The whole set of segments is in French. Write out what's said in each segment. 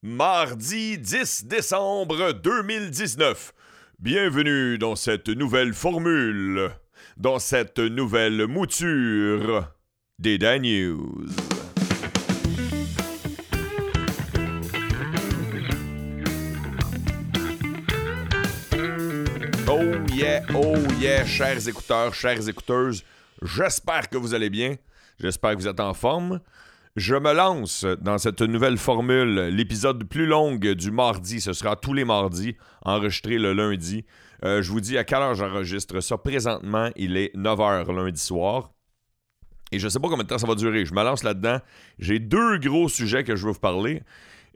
Mardi 10 décembre 2019. Bienvenue dans cette nouvelle formule, dans cette nouvelle mouture des Dan. Oh yeah, oh yeah, chers écouteurs, chères écouteuses, j'espère que vous allez bien, j'espère que vous êtes en forme. Je me lance dans cette nouvelle formule, l'épisode plus long du mardi, ce sera tous les mardis, enregistré le lundi. Euh, je vous dis à quelle heure j'enregistre ça. Présentement, il est 9h lundi soir. Et je ne sais pas combien de temps ça va durer. Je me lance là-dedans. J'ai deux gros sujets que je veux vous parler.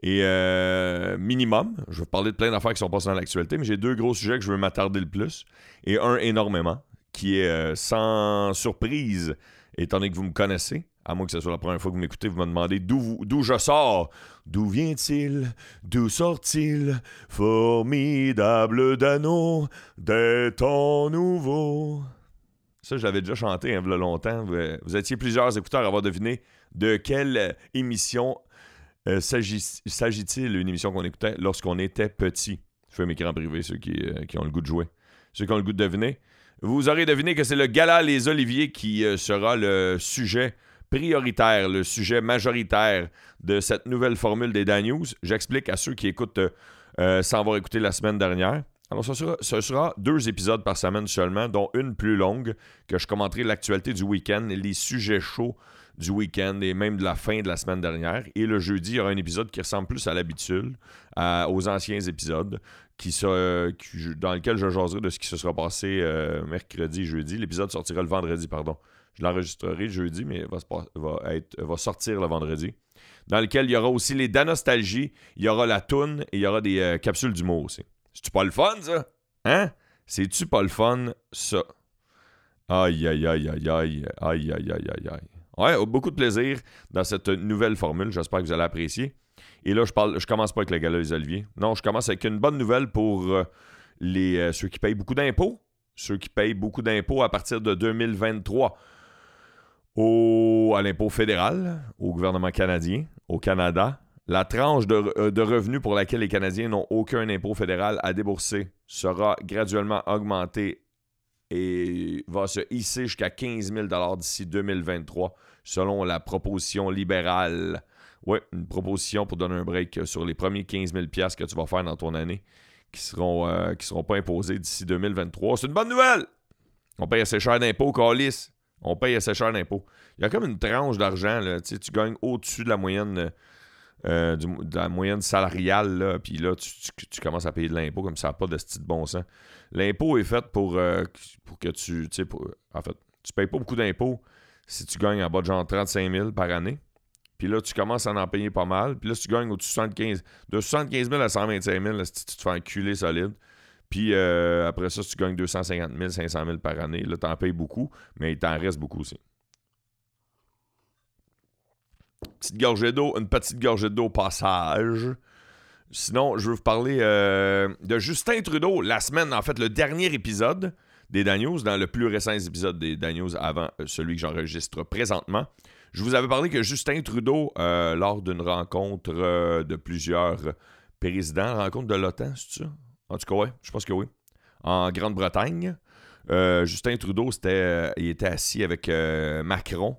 Et euh, minimum, je vais vous parler de plein d'affaires qui sont passées dans l'actualité, mais j'ai deux gros sujets que je veux m'attarder le plus. Et un énormément, qui est euh, sans surprise, étant donné que vous me connaissez. À moins que ce soit la première fois que vous m'écoutez, vous me demandez d'où je sors. D'où vient-il? D'où sort-il? Formidable d'anneau des temps nouveaux. Ça, je l'avais déjà chanté hein, il y longtemps. Vous, étiez plusieurs écouteurs à avoir deviné de quelle émission euh, s'agit-il, une émission qu'on écoutait lorsqu'on était petit. Je fais mes écran privés, ceux qui, euh, ont le goût de jouer. Ceux qui ont le goût de deviner. Vous aurez deviné que c'est le gala Les Oliviers qui euh, sera le sujet prioritaire, le sujet majoritaire de cette nouvelle formule des Dan News. J'explique à ceux qui écoutent euh, sans avoir écouté la semaine dernière. Alors, ce sera, deux épisodes par semaine seulement, dont une plus longue, que je commenterai l'actualité du week-end, les sujets chauds du week-end et même de la fin de la semaine dernière. Et le jeudi, il y aura un épisode qui ressemble plus à l'habitude, aux anciens épisodes, qui, dans lequel je jaserai de ce qui se sera passé euh, mercredi jeudi. L'épisode sortira le vendredi, pardon. Je l'enregistrerai jeudi, mais va, va, sortir le vendredi. Dans lequel il y aura aussi les Danostalgies, il y aura la toune et il y aura des euh, capsules d'humour aussi. C'est-tu pas le fun, ça? Hein? C'est-tu pas le fun, ça? Aïe, aïe, aïe, aïe, aïe, aïe, aïe, aïe, aïe, aïe. Ouais, beaucoup de plaisir dans cette nouvelle formule. J'espère que vous allez apprécier. Et là, je parle, je commence pas avec le gala des Oliviers. Non, je commence avec une bonne nouvelle pour euh, les, euh, ceux qui payent beaucoup d'impôts. Ceux qui payent beaucoup d'impôts à partir de 2023 au, à l'impôt fédéral, au gouvernement canadien, au Canada. La tranche de, euh, de, revenus pour laquelle les Canadiens n'ont aucun impôt fédéral à débourser sera graduellement augmentée et va se hisser jusqu'à 15 000 d'ici 2023, selon la proposition libérale. Oui, une proposition pour donner un break sur les premiers 15 000 que tu vas faire dans ton année qui seront, euh, seront pas imposés d'ici 2023. C'est une bonne nouvelle! On paye assez cher d'impôts, Calis. On paye assez cher d'impôts. Il y a comme une tranche d'argent, tu gagnes au-dessus de la moyenne euh, salariale, puis là, tu, commences à payer de l'impôt comme ça n'a pas de style de bon sens. L'impôt est fait pour, euh, que tu, en fait, tu payes pas beaucoup d'impôts si tu gagnes en bas de genre 35 000 par année. Puis là, tu commences à en payer pas mal. Puis là, si tu gagnes au-dessus de 75 de 75 000 à 125 000, là, tu te fais enculer solide. Puis euh, après ça, si tu gagnes 250 000, 500 000 par année, là, tu en payes beaucoup, mais il t'en reste beaucoup aussi. Petite gorgée d'eau, une petite gorgée d'eau au passage. Sinon, je veux vous parler euh, de Justin Trudeau. La semaine, en fait, le dernier épisode des Daniels, dans le plus récent épisode des Daniels avant euh, celui que j'enregistre présentement. Je vous avais parlé que Justin Trudeau, lors d'une rencontre de plusieurs présidents, rencontre de l'OTAN, c'est ça? En tout cas, oui, je pense que oui. En Grande-Bretagne, euh, Justin Trudeau, c'était, euh, il était assis avec euh, Macron,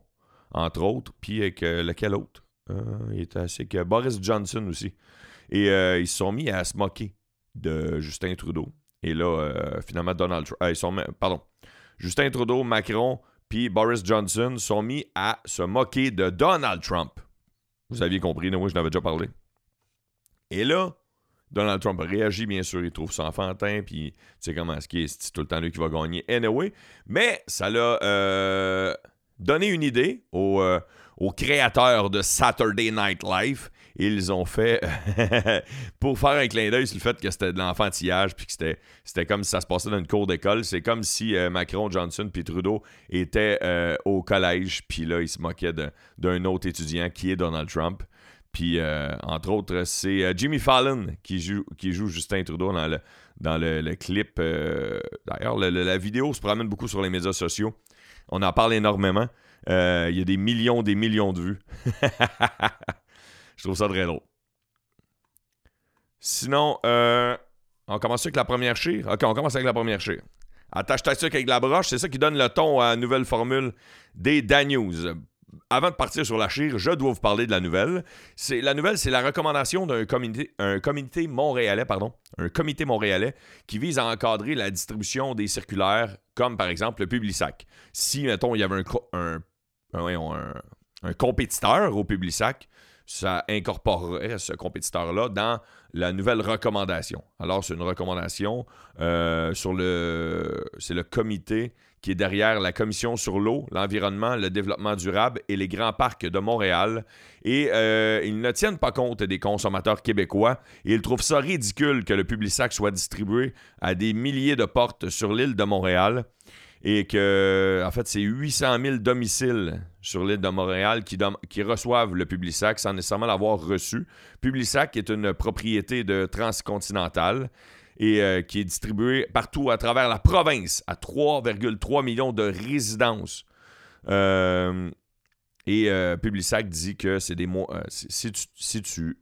entre autres, puis avec lequel autre? Il était assis avec Boris Johnson aussi. Et ils se sont mis à se moquer de Justin Trudeau. Et là, finalement, Donald Trump. ils sont, pardon. Justin Trudeau, Macron, puis Boris Johnson sont mis à se moquer de Donald Trump. Vous aviez compris, moi, je n'avais déjà parlé. Et là, Donald Trump réagit, bien sûr, il trouve ça enfantin, puis tu sais comment est-ce qu'il c'est tout le temps lui qui va gagner anyway. Mais ça l'a euh, donné une idée euh, aux, créateurs de Saturday Night Live. Ils ont fait, pour faire un clin d'œil sur le fait que c'était de l'enfantillage, puis que c'était, c'était comme si ça se passait dans une cour d'école. C'est comme si euh, Macron, Johnson, puis Trudeau étaient au collège, puis là, ils se moquaient d'un autre étudiant qui est Donald Trump. Puis, euh, entre autres, c'est euh, Jimmy Fallon qui joue, Justin Trudeau dans le, dans le, clip. Euh, d'ailleurs, la vidéo se promène beaucoup sur les médias sociaux. On en parle énormément. Il y a des millions, des millions de vues. Je trouve ça très drôle. Sinon, on commence avec la première chire. Ok, on commence avec la première chire. Attache ta sucre avec la broche, c'est ça qui donne le ton à la nouvelle formule des Dan News. Avant de partir sur la chire, je dois vous parler de la nouvelle. C'est la nouvelle, c'est la recommandation d'un comité, un comité montréalais, pardon, un comité montréalais qui vise à encadrer la distribution des circulaires, comme par exemple le Publisac. Si mettons il y avait un, un, un compétiteur au Publisac, ça incorporerait ce compétiteur-là dans la nouvelle recommandation. Alors, c'est une recommandation euh, sur le. C'est le comité qui est derrière la Commission sur l'eau, l'environnement, le développement durable et les grands parcs de Montréal. Et euh, ils ne tiennent pas compte des consommateurs québécois et ils trouvent ça ridicule que le Publisac soit distribué à des milliers de portes sur l'île de Montréal et que, en fait, c'est 800 000 domiciles sur l'île de Montréal qui, qui reçoivent le Publisac sans nécessairement l'avoir reçu. Publisac est une propriété de Transcontinental et euh, qui est distribué partout à travers la province à 3,3 millions de résidences. Euh, et euh, Publisac dit que c'est des mots. si, tu, si tu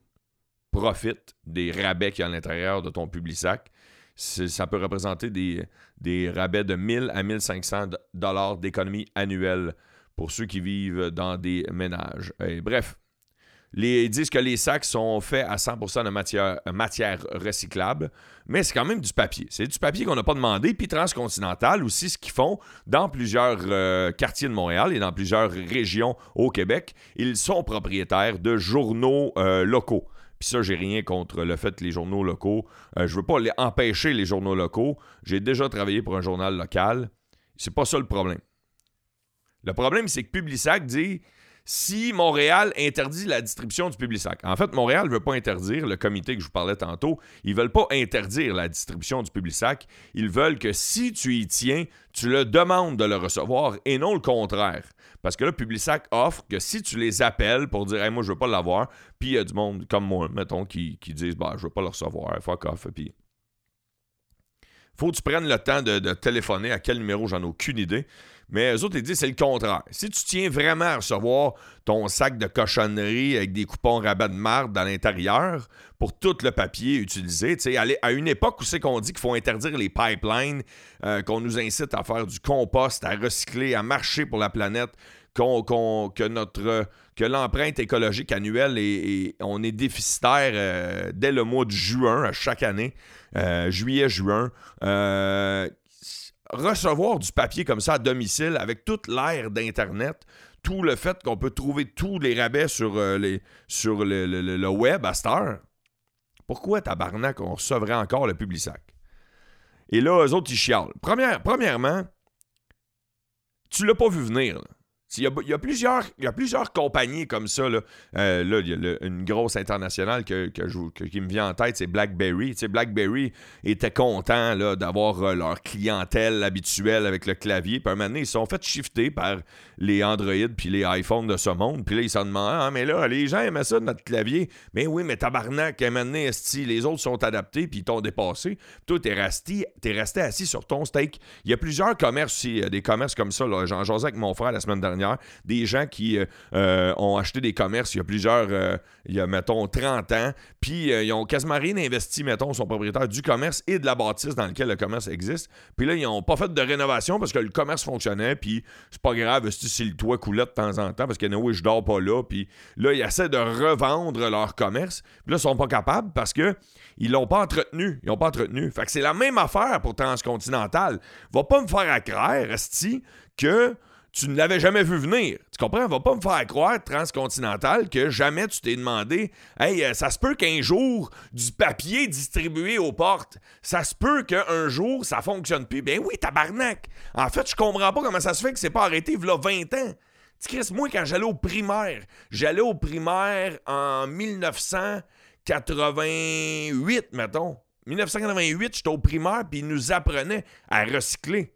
profites des rabais qu'il y a à l'intérieur de ton Publisac, ça peut représenter des, rabais de 1000 à 1500 dollars d'économie annuelle pour ceux qui vivent dans des ménages. bref, ils disent que les sacs sont faits à 100% de matière, matière recyclable, mais c'est quand même du papier. C'est du papier qu'on n'a pas demandé. Puis Transcontinental aussi, ce qu'ils font dans plusieurs euh, quartiers de Montréal et dans plusieurs régions au Québec, ils sont propriétaires de journaux euh, locaux. Puis ça, j'ai rien contre le fait que les journaux locaux. Euh, je veux pas les empêcher les journaux locaux. J'ai déjà travaillé pour un journal local. C'est pas ça le problème. Le problème, c'est que Publisac dit si Montréal interdit la distribution du Publisac. En fait, Montréal ne veut pas interdire, le comité que je vous parlais tantôt, ils veulent pas interdire la distribution du Publisac. Ils veulent que si tu y tiens, tu le demandes de le recevoir et non le contraire. Parce que là, Publisac offre que si tu les appelles pour dire moi, je veux pas l'avoir, puis il y a du monde comme moi, mettons, qui, qui disent bah, je veux pas le recevoir, fuck off, puis faut que tu prennes le temps de, de téléphoner à quel numéro, j'en ai aucune idée. Mais eux autres, ils disent c'est le contraire. Si tu tiens vraiment à recevoir ton sac de cochonnerie avec des coupons rabat de marde dans l'intérieur pour tout le papier utilisé, tu sais, à une époque où c'est qu'on dit qu'il faut interdire les pipelines, euh, qu'on nous incite à faire du compost, à recycler, à marcher pour la planète, que notre que l'empreinte écologique annuelle est, on est déficitaire euh, dès le mois de juin chaque année, euh, juillet juin recevoir du papier comme ça à domicile avec toute l'ère d'Internet, tout le fait qu'on peut trouver tous les rabais sur, euh, les, sur le, web à cette heure, pourquoi tabarnak on recevrait encore le Publisac? Et là, eux autres, ils chialent. premièrement, tu l'as pas vu venir. Il y, a, plusieurs, il y, a, plusieurs, compagnies comme ça. Là, euh, là il y a une grosse internationale que, qui me vient en tête, c'est BlackBerry. BlackBerry était content d'avoir euh, leur clientèle habituelle avec le clavier. Puis un moment donné, ils sont fait shifter par les Android puis les iPhones de ce monde. Puis là, ils se demandent Ah, mais là, les gens aimaient ça, notre clavier. Mais oui, mais tabarnak, un moment donné, les autres sont adaptés puis ils t'ont dépassé. Toi, t'es resté, es resté assis sur ton steak. Il y a plusieurs commerces aussi, des commerces comme ça. J'en jasais avec mon frère la semaine dernière des gens qui euh, euh, ont acheté des commerces il y a plusieurs, euh, il y a, mettons, 30 ans, puis ils ont quasiment rien investi, mettons, sont propriétaires du commerce et de la bâtisse dans lequel le commerce existe. Puis là, ils n'ont pas fait de rénovation parce que le commerce fonctionnait, puis c'est pas grave si le toit coulait de temps en temps parce que oui, je dors pas là, puis là, ils essaient de revendre leur commerce, puis là, ils sont pas capables parce que ils l'ont pas entretenu. Ils l'ont pas entretenu. Fait que c'est la même affaire pour Transcontinental. Va pas me faire accraire, Resti, que tu ne l'avais jamais vu venir. Tu comprends? Va pas me faire croire, transcontinental, que jamais tu t'es demandé Hey, euh, ça se peut qu'un jour, du papier distribué aux portes, ça se peut qu'un jour, ça fonctionne plus. Ben oui, tabarnak! En fait, je comprends pas comment ça se fait que c'est pas arrêté a 20 ans. Tu sais, moi, quand j'allais au primaire, j'allais au primaire en 1988, mettons. 1988, j'étais au primaire, puis ils nous apprenaient à recycler.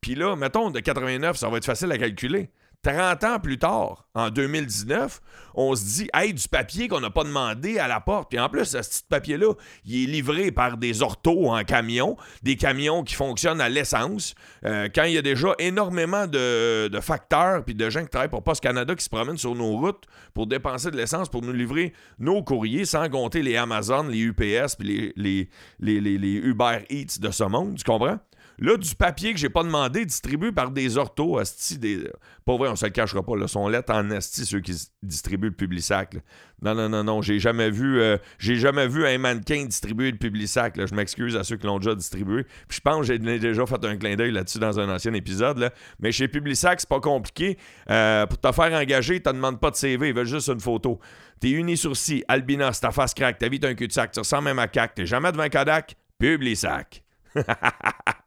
Puis là, mettons, de 89, ça va être facile à calculer. 30 ans plus tard, en 2019, on se dit, hey, du papier qu'on n'a pas demandé à la porte. Puis en plus, ce petit papier-là, il est livré par des orthos en camion, des camions qui fonctionnent à l'essence. Euh, quand il y a déjà énormément de, facteurs puis de gens qui travaillent pour Post Canada qui se promènent sur nos routes pour dépenser de l'essence pour nous livrer nos courriers, sans compter les Amazon, les UPS puis les, les, les Uber Eats de ce monde, tu comprends? Là, du papier que j'ai pas demandé, distribué par des orthos, asti, des... Pas vrai, on se le cachera pas, là, sont lettres en asti, ceux qui distribuent le Publisac. sac. Non, non, non, non, j'ai jamais vu euh, jamais vu un mannequin distribuer le Publisac. Là. Je m'excuse à ceux qui l'ont déjà distribué. Puis je pense que j'ai déjà fait un clin d'œil là-dessus dans un ancien épisode. Mais chez Publisac, c'est pas compliqué. Euh, pour te faire engager, ils te demandent pas de CV, ils veulent juste une photo. T'es uni sourcil, albinos, ta face craque, ta vie t'as un cul-de-sac, tu ressens même à cac, t'es jamais devant Kodak, Publisac.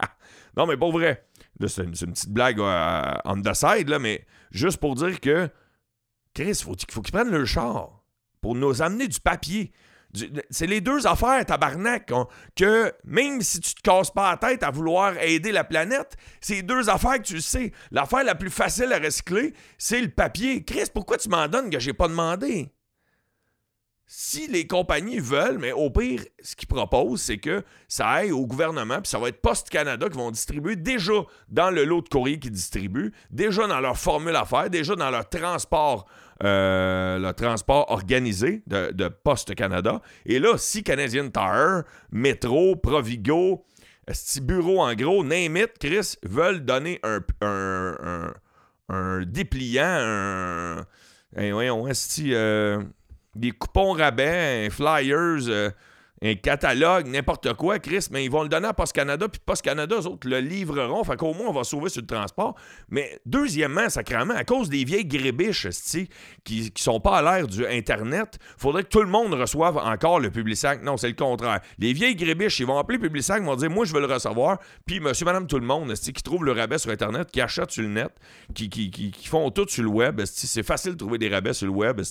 Non, mais pas vrai. C'est une, petite blague euh, on the side, là, mais juste pour dire que Chris, faut, faut qu'ils prennent le char pour nous amener du papier. C'est les deux affaires, tabarnak, que même si tu te casses pas la tête à vouloir aider la planète, c'est deux affaires que tu sais. L'affaire la plus facile à recycler, c'est le papier. Chris, pourquoi tu m'en donnes que j'ai pas demandé? Si les compagnies veulent, mais au pire, ce qu'ils proposent, c'est que ça aille au gouvernement, puis ça va être Post Canada qui vont distribuer déjà dans le lot de courrier qu'ils distribuent, déjà dans leur formule affaires, déjà dans leur transport, euh, le transport organisé de, Post Canada. Et là, si Canadian Tire, Métro, Provigo, petit bureau en gros, name it, Chris, veulent donner un, un, un, dépliant, un. Voyons, euh, des coupons rabais, flyers, euh, un catalogue, n'importe quoi, Chris, mais ils vont le donner à Post Canada, puis Post Canada, eux autres le livreront. Fait qu'au moins, on va sauver sur le transport. Mais deuxièmement, sacrément, à cause des vieilles grébiches, qui, qui sont pas à l'ère du Internet, faudrait que tout le monde reçoive encore le Publisac. Non, c'est le contraire. Les vieilles grébiches, ils vont appeler Publisac, ils vont dire, moi, je veux le recevoir. Puis monsieur, madame, tout le monde, qui trouve le rabais sur Internet, qui achètent sur le net, qui, qui, qui, font tout sur le web, c'est facile de trouver des rabais sur le web.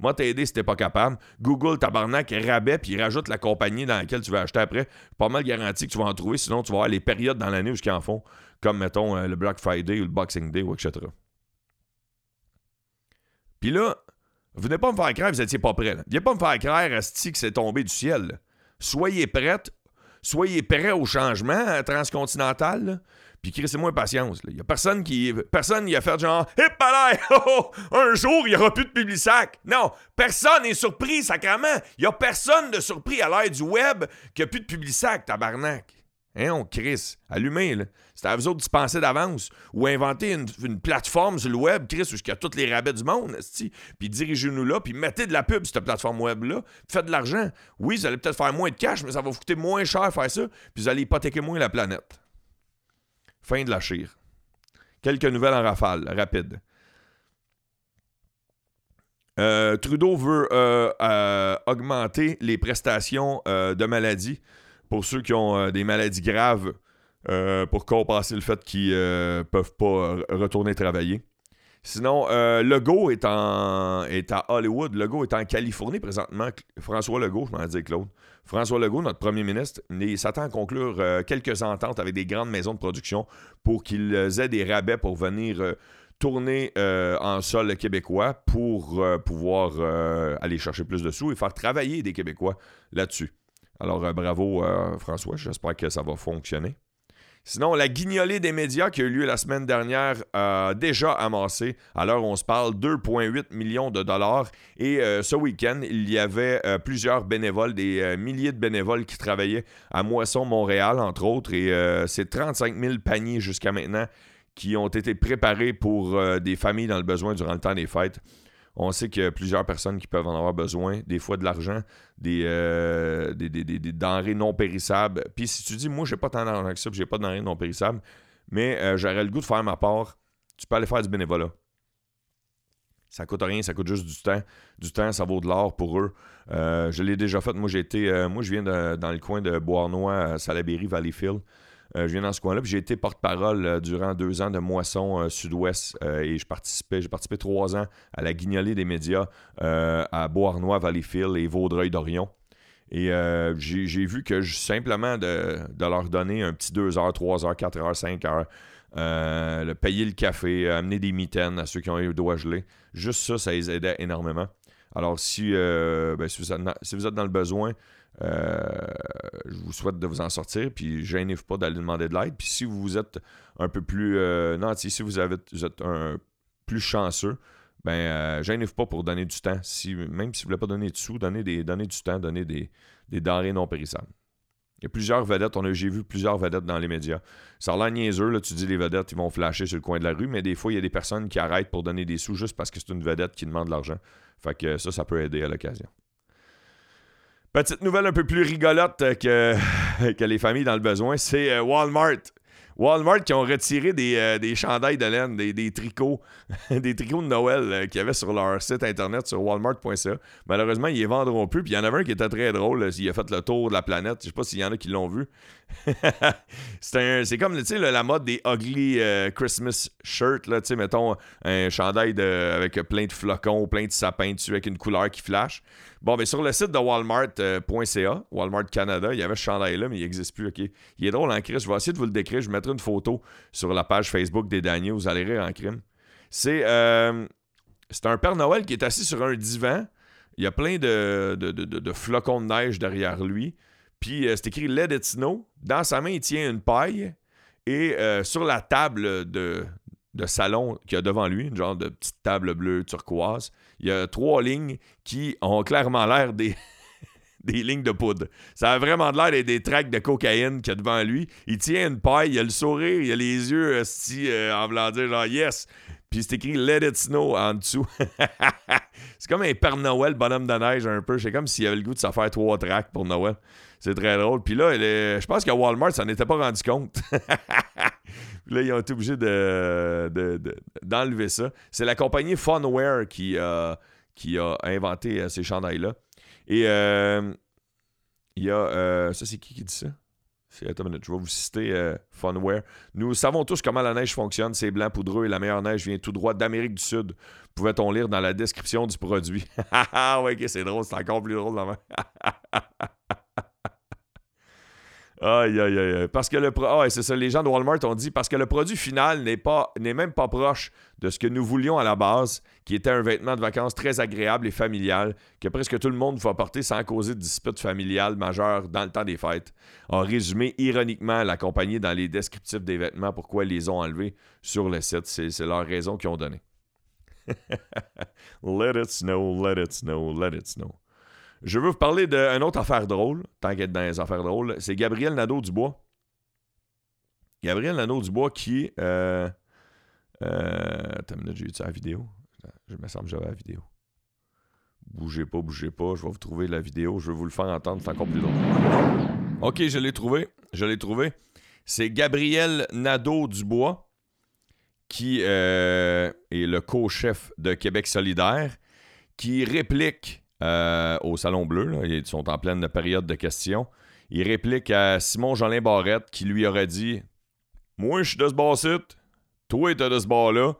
Moi, t'as aidé si t'es pas capable. Google, tabarnak, rabais, puis rajoute la compagnie dans laquelle tu vas acheter après, pas mal garanti que tu vas en trouver, sinon tu vas avoir les périodes dans l'année où ils en font, comme mettons euh, le Black Friday ou le Boxing Day, ou etc. Puis là, venez pas me faire que vous n'étiez pas prêts. Venez pas me faire croire, Asti, que c'est tombé du ciel. Soyez prêts, soyez prêts au changement euh, transcontinental. Puis crissez-moi patience. Il n'y a personne qui. Personne n'y a fait genre Hip oh, oh, un jour, il n'y aura plus de Publisac. Non, personne n'est surpris, sacrément. Il n'y a personne de surpris à l'ère du web qu'il n'y a plus de Publisac, tabarnak. Hein, on crisse. Allumez, là. C'est à vous autres d'y penser d'avance. Ou inventer une, plateforme sur le web, Chris, où il y a tous les rabais du monde, puis dirigez-nous là, puis mettez de la pub sur cette plateforme web-là, faites de l'argent. Oui, vous allez peut-être faire moins de cash, mais ça va vous coûter moins cher faire ça, puis vous allez hypothéquer moins la planète. Fin de la chire. Quelques nouvelles en rafale, rapide. Euh, Trudeau veut euh, euh, augmenter les prestations de maladie pour ceux qui ont des maladies graves pour compenser le fait qu'ils ne peuvent pas retourner travailler. Sinon, Legault est, à Hollywood. Legault est en Californie présentement. François Legault, je m'en dis Claude. François Legault, notre premier ministre, s'attend à conclure euh, quelques ententes avec des grandes maisons de production pour qu'ils aient des rabais pour venir euh, tourner euh, en sol québécois pour pouvoir aller chercher plus de sous et faire travailler des Québécois là-dessus. Alors bravo François, j'espère que ça va fonctionner. Sinon, la guignolée des médias qui a eu lieu la semaine dernière a déjà amassé, à l'heure on se parle, 2,8 millions de dollars. Et euh, ce week-end, il y avait euh, plusieurs bénévoles, des euh, milliers de bénévoles qui travaillaient à Moisson, Montréal, entre autres. Et c'est 35 000 paniers jusqu'à maintenant qui ont été préparés pour des familles dans le besoin durant le temps des fêtes. On sait qu'il y a plusieurs personnes qui peuvent en avoir besoin, des fois de l'argent, des, euh, denrées non périssables. Puis si tu dis, moi, j'ai pas tant d'argent que ça, j'ai pas de denrées non périssables, mais euh, j'aurais le goût de faire ma part, tu peux aller faire du bénévolat. Ça coûte rien, ça coûte juste du temps. Du temps, ça vaut de l'or pour eux. Euh, je l'ai déjà fait. Moi, j'ai été, moi, je viens dans le coin de Bois-Noir, Salaberry, Valleyfield. Euh, je viens dans ce coin-là. J'ai été porte-parole euh, durant deux ans de Moisson euh, Sud-Ouest et je participais, j'ai participé trois ans à la guignolée des médias à Beauharnois, Valleyfield et Vaudreuil-Dorion. Et j'ai vu que simplement de, leur donner un petit 2 heures, 3 heures, 4 heures, 5 heures, le payer le café, amener des mitaines à ceux qui ont eu le doigt gelé. Juste ça, ça les aidait énormément. Alors, si, ben, si, vous, êtes, dans le besoin, je vous souhaite de vous en sortir, puis gênez-vous pas d'aller demander de l'aide. Puis si vous êtes un peu plus nanti, si vous, êtes un plus chanceux, ben, euh, gênez-vous pas pour donner du temps. Si, même si vous ne voulez pas donner de sous, donnez, des, du temps, donnez des, denrées non périssables. Il y a plusieurs vedettes. On a, j'ai vu plusieurs vedettes dans les médias. Ça a l'air niaiseux, là, tu dis les vedettes, ils vont flasher sur le coin de la rue, mais des fois, il y a des personnes qui arrêtent pour donner des sous juste parce que c'est une vedette qui demande de l'argent. Fait que ça, ça peut aider à l'occasion. Petite nouvelle un peu plus rigolote que, que les familles dans le besoin, c'est euh, Walmart. Walmart qui ont retiré des, euh, des chandails de laine, des, des tricots, des tricots de Noël euh, qu'il y avait sur leur site internet sur walmart.ca. Malheureusement, ils les vendront plus. Puis il y en avait un qui était très drôle. il a fait le tour de la planète. Je sais pas s'il y en a qui l'ont vu. c'est comme la mode des ugly euh, Christmas shirts. Là, mettons un chandail de, avec plein de flocons, plein de sapins dessus avec une couleur qui flash. Bon, mais sur le site de Walmart.ca, Walmart Canada, il y avait ce chandail-là, mais il n'existe plus. Il est drôle en Chris? Je vais essayer de vous le décrire. Je vais mettre une photo sur la page Facebook des Daniels. Vous allez rire en crime. C'est euh, un Père Noël qui est assis sur un divan. Il y a plein de, de, flocons de neige derrière lui. Puis euh, c'est écrit Let it snow. Dans sa main, il tient une paille. Et euh, sur la table de, de salon qu'il y a devant lui, une genre de petite table bleue turquoise, il y a trois lignes qui ont clairement l'air des, des lignes de poudre. Ça a vraiment l'air des, des tracks de cocaïne qu'il y a devant lui. Il tient une paille, il a le sourire, il a les yeux euh, en voulant dire genre yes. Puis c'est écrit Let it snow en dessous. c'est comme un Père Noël bonhomme de neige un peu. C'est comme s'il avait le goût de se faire trois tracks pour Noël. C'est très drôle. Puis là, je pense qu'à Walmart, ça n'était pas rendu compte. là, ils ont été obligés d'enlever ça. C'est la compagnie Funwear qui, qui a inventé euh, ces chandails-là. Et euh, il y a. Euh, ça, c'est qui qui dit ça? Attends je vais vous citer Funwear. Nous savons tous comment la neige fonctionne. C'est blanc, poudreux et la meilleure neige vient tout droit d'Amérique du Sud. Pouvait-on lire dans la description du produit? Ah ouais, ok, c'est drôle, c'est encore plus drôle. Aïe, aïe, aïe. Parce que le ah, c'est ça, les gens de Walmart ont dit parce que le produit final n'est pas n'est même pas proche de ce que nous voulions à la base, qui était un vêtement de vacances très agréable et familial, que presque tout le monde va porter sans causer de dispute familiale majeure dans le temps des fêtes. En résumé ironiquement la compagnie dans les descriptifs des vêtements pourquoi ils les ont enlevés sur le site. C'est, c'est leur raison qu'ils ont donné. let it snow, let it snow, let it snow. Je veux vous parler d'une autre affaire drôle, tant qu'être dans les affaires drôles. C'est Gabriel Nadeau-Dubois. Gabriel Nadeau-Dubois qui. Euh, euh, attends une minute, j'ai eu la vidéo? Je me semble que j'avais la vidéo. Bougez pas, bougez pas. Je vais vous trouver la vidéo. Je vais vous le faire entendre. C'est encore plus drôle. Ok, je l'ai trouvé. Je l'ai trouvé. C'est Gabriel Nadeau-Dubois qui euh, est le co-chef de Québec solidaire qui réplique euh, au Salon Bleu. Ils sont en pleine période de questions. Il réplique à Simon Jolin Barrette qui lui aurait dit Moi, je suis de ce bas-site, toi, t'es de ce bas-là.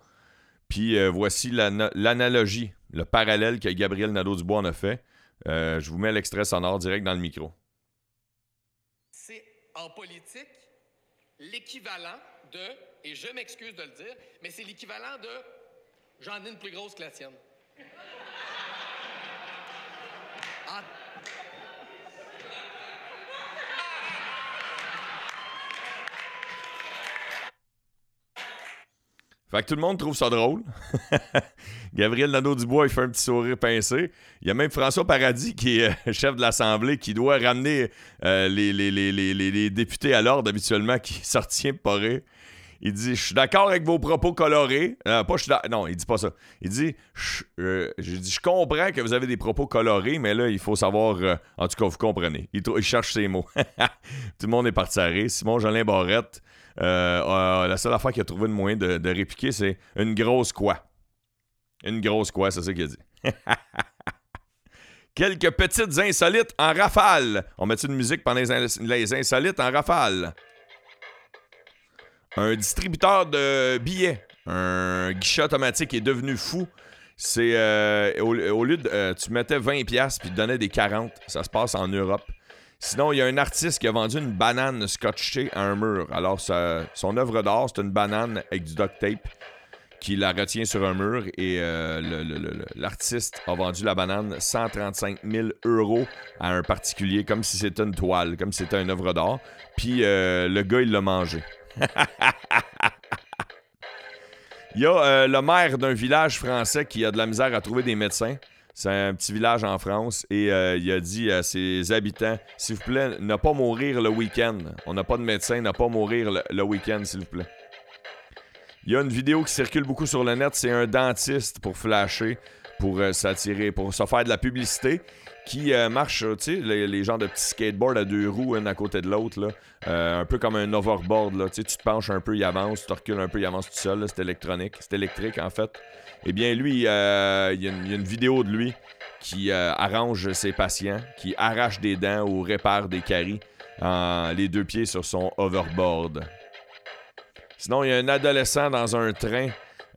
Puis euh, voici l'analogie, le parallèle que Gabriel Nadeau-Dubois en a fait. Euh, je vous mets l'extrait sonore direct dans le micro. C'est en politique l'équivalent de, et je m'excuse de le dire, mais c'est l'équivalent de j'en ai une plus grosse que la tienne. Fait que tout le monde trouve ça drôle. Gabriel Nadeau-Dubois, il fait un petit sourire pincé. Il y a même François Paradis, qui est euh, chef de l'Assemblée, qui doit ramener euh, les, députés à l'ordre habituellement, qui sortient pas rire. Il dit Je suis d'accord avec vos propos colorés. Euh, pas Non, il dit pas ça. Il dit Je euh, comprends que vous avez des propos colorés, mais là, il faut savoir. Euh, en tout cas, vous comprenez. Il, cherche ses mots. tout le monde est parti à. Simon Jolin Barrette, la seule affaire qu'il a trouvé de moyen de, de répliquer, c'est une grosse quoi. Une grosse quoi, c'est ça qu'il a dit. Quelques petites insolites en rafale. On met une musique pendant les insolites en rafale? Un distributeur de billets, un guichet automatique est devenu fou. C'est euh, au, lieu de euh, tu mettais 20 pièces puis tu donnais des 40, ça se passe en Europe. Sinon, il y a un artiste qui a vendu une banane scotchée à un mur. Alors, son œuvre d'art, c'est une banane avec du duct tape qui la retient sur un mur et euh, l'artiste a vendu la banane 135 000 euros à un particulier comme si c'était une toile, comme si c'était une œuvre d'art. Puis le gars, il l'a mangé. Il y a euh, le maire d'un village français qui a de la misère à trouver des médecins. C'est un petit village en France et il a dit à ses habitants s'il vous plaît, ne pas mourir le week-end. On n'a pas de médecin, ne pas mourir le week-end, s'il vous plaît. Il y a une vidéo qui circule beaucoup sur le net, c'est un dentiste pour flasher, pour euh, s'attirer, pour se faire de la publicité, qui euh, marche, tu sais, les, gens de petits skateboards à deux roues, un à côté de l'autre, euh, un peu comme un overboard, là, tu te penches un peu, il avance, tu recules un peu, il avance tout seul, c'est électronique, c'est électrique en fait. Eh bien, lui, il y, a une vidéo de lui qui arrange ses patients, qui arrache des dents ou répare des caries les deux pieds sur son overboard. Sinon, il y a un adolescent dans un train.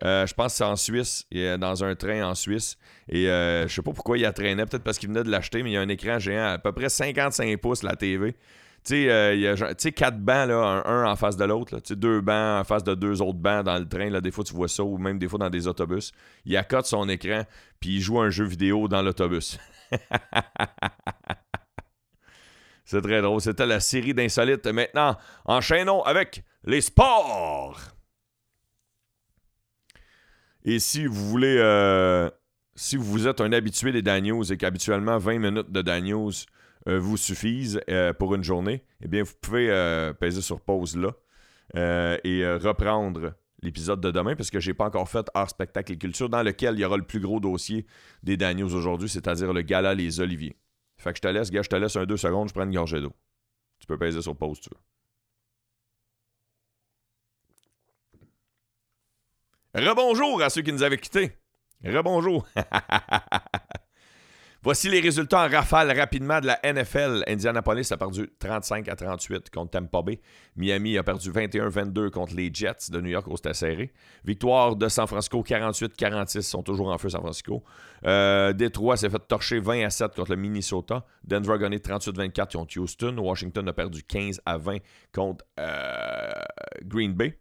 Euh, je pense que c'est en Suisse. Dans un train en Suisse. Et euh, je sais pas pourquoi il a traîné. Peut-être parce qu'il venait de l'acheter, mais il y a un écran géant à peu près 55 pouces, la TV. Tu sais, euh, il y a quatre bancs, un, en face de l'autre. Deux bancs en face de deux autres bancs dans le train. Là, des fois, tu vois ça, ou même des fois dans des autobus. Il accote son écran, puis il joue un jeu vidéo dans l'autobus. C'est très drôle. C'était la série d'insolites. Maintenant, enchaînons avec les sports. Et si vous voulez, euh, si vous êtes un habitué des Daniels et qu'habituellement 20 minutes de Daniels euh, vous suffisent euh, pour une journée, eh bien, vous pouvez peser sur pause là et reprendre l'épisode de demain parce que j'ai pas encore fait Art Spectacle et Culture dans lequel il y aura le plus gros dossier des Daniels aujourd'hui, c'est-à-dire le gala Les Oliviers. Fait que je te laisse, gars, je te laisse un deux secondes, je prends une gorgée d'eau. Tu peux peser sur pause, tu veux. Rebonjour à ceux qui nous avaient quittés. Rebonjour. Voici les résultats en rafale rapidement de la NFL. Indianapolis a perdu 35 à 38 contre Tampa Bay. Miami a perdu 21-22 contre les Jets de New York au Stade serré. Victoire de San Francisco 48-46, sont toujours en feu San Francisco. Euh, Détroit s'est fait torcher 20 à 7 contre le Minnesota. Denver a gagné 38-24 contre Houston. Washington a perdu 15 à 20 contre euh, Green Bay.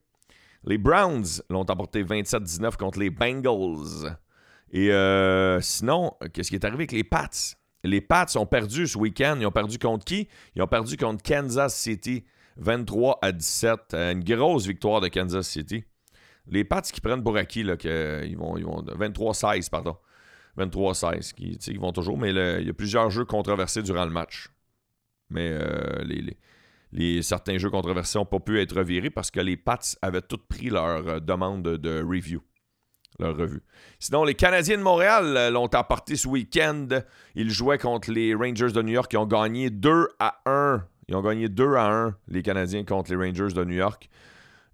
Les Browns l'ont emporté 27-19 contre les Bengals. Et euh, sinon, qu'est-ce qui est arrivé avec les Pats? Les Pats ont perdu ce week-end. Ils ont perdu contre qui? Ils ont perdu contre Kansas City 23 à 17. Euh, une grosse victoire de Kansas City. Les Pats qui prennent pour acquis, là, vont, ils vont 23-16, pardon. 23-16, qui, ils vont toujours, mais il y a plusieurs jeux controversés durant le match. Mais euh, les certains jeux controversés n'ont pas pu être revirés parce que les Pats avaient toutes pris leur euh, demande de review, leur revue. Sinon, les Canadiens de Montréal euh, l'ont emporté ce week-end. Ils jouaient contre les Rangers de New York qui ont gagné 2 à 1. Ils ont gagné 2 à 1, les Canadiens contre les Rangers de New York.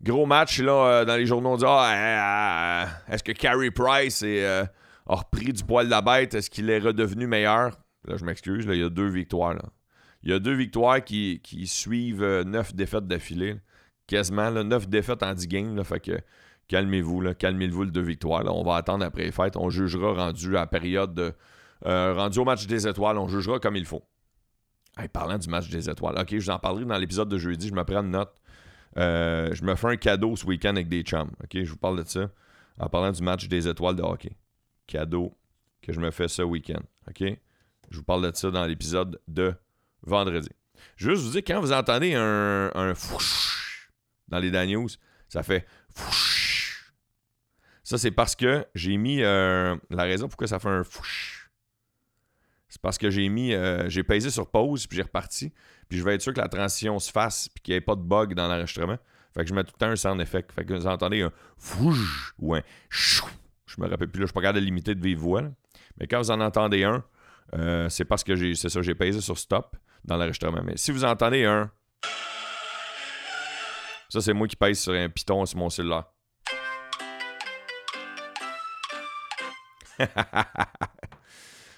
Gros match, là, euh, dans les journaux, on dit ah, est-ce que Carey Price a repris du poil de la bête? Est-ce qu'il est redevenu meilleur? Là, je m'excuse, il y a deux victoires. Là. Il y a deux victoires qui, suivent euh, neuf défaites d'affilée. Quasiment neuf défaites en 10 games. fait que calmez-vous, calmez-vous les deux victoires. On va attendre après les fêtes. On jugera rendu à la période de. Euh, rendu au match des étoiles, on jugera comme il faut. parlant du match des étoiles, ok, je vous en parlerai dans l'épisode de jeudi, je me prends une note. Euh, je me fais un cadeau ce week-end avec des chums. Ok, je vous parle de ça en parlant du match des étoiles de hockey. Cadeau que je me fais ce week-end. Ok, je vous parle de ça dans l'épisode de vendredi. Juste vous dire, quand vous entendez un, un fouch dans les Daniels, ça fait fouch. Ça, c'est parce que j'ai mis. Euh, la raison pourquoi ça fait un fouch, c'est parce que j'ai mis. Euh, j'ai pesé sur pause, puis j'ai reparti. Puis je vais être sûr que la transition se fasse, puis qu'il n'y ait pas de bug dans l'enregistrement. Fait que je mets tout le temps un sound effect. Fait que vous entendez un fouch ou un chou. Je me rappelle plus, là, je suis pas capable de de vive voix. Mais quand vous en entendez un, euh, c'est parce que j'ai, c'est ça, j'ai pesé sur stop dans l'enregistrement. Mais si vous entendez un. Ça, c'est moi qui pèse sur un piton sur mon cellulaire.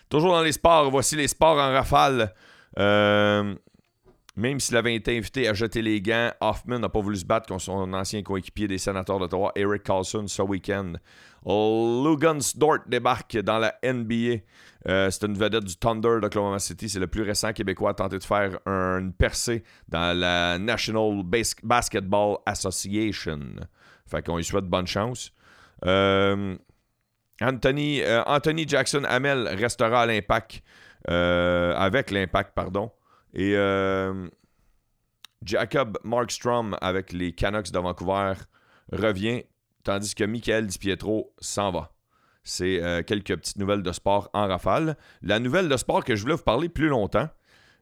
Toujours dans les sports, voici les sports en rafale. Euh, Même s'il avait été invité à jeter les gants, Hoffman n'a pas voulu se battre contre son ancien coéquipier des sénateurs d'Ottawa, Eric Carlson, ce week-end. Lugans Dort débarque dans la NBA. Euh, c'est une vedette du Thunder d'Oklahoma City. C'est le plus récent Québécois à tenter de faire une percée dans la National Basketball Association. Fait qu'on lui souhaite bonne chance. Euh, Anthony, euh, Anthony Jackson Hamel restera à l'impact. avec l'impact, pardon. Et Jacob Markstrom avec les Canucks de Vancouver revient, tandis que Michael DiPietro s'en va. C'est euh, quelques petites nouvelles de sport en rafale. La nouvelle de sport que je voulais vous parler plus longtemps,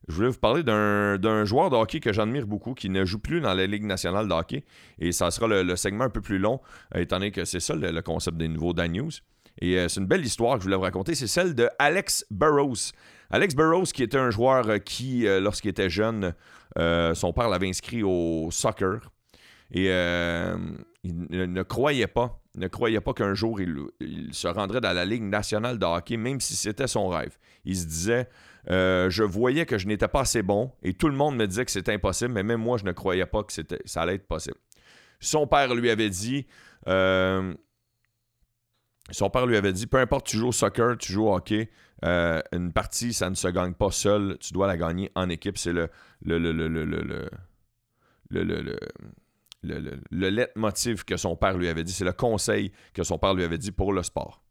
je voulais vous parler d'un joueur de hockey que j'admire beaucoup, qui ne joue plus dans la Ligue nationale de hockey. Et ça sera le, segment un peu plus long, euh, étant donné que c'est ça le, concept des nouveaux Dan News. Et euh, c'est une belle histoire que je voulais vous raconter. C'est celle de Alex Burrows. Alex Burrows, qui était un joueur qui, lorsqu'il était jeune, son père l'avait inscrit au soccer. Et il ne croyait pas ne croyait pas qu'un jour il, se rendrait dans la Ligue nationale de hockey, même si c'était son rêve. Il se disait euh, Je voyais que je n'étais pas assez bon et tout le monde me disait que c'était impossible, mais même moi, je ne croyais pas que ça allait être possible. Son père lui avait dit euh, Son père lui avait dit Peu importe, tu joues au soccer, tu joues au hockey, euh, une partie, ça ne se gagne pas seul, tu dois la gagner en équipe. C'est le, le, le, le, le, le, le, le le, le, le leitmotiv que son père lui avait dit, c'est le conseil que son père lui avait dit pour le sport.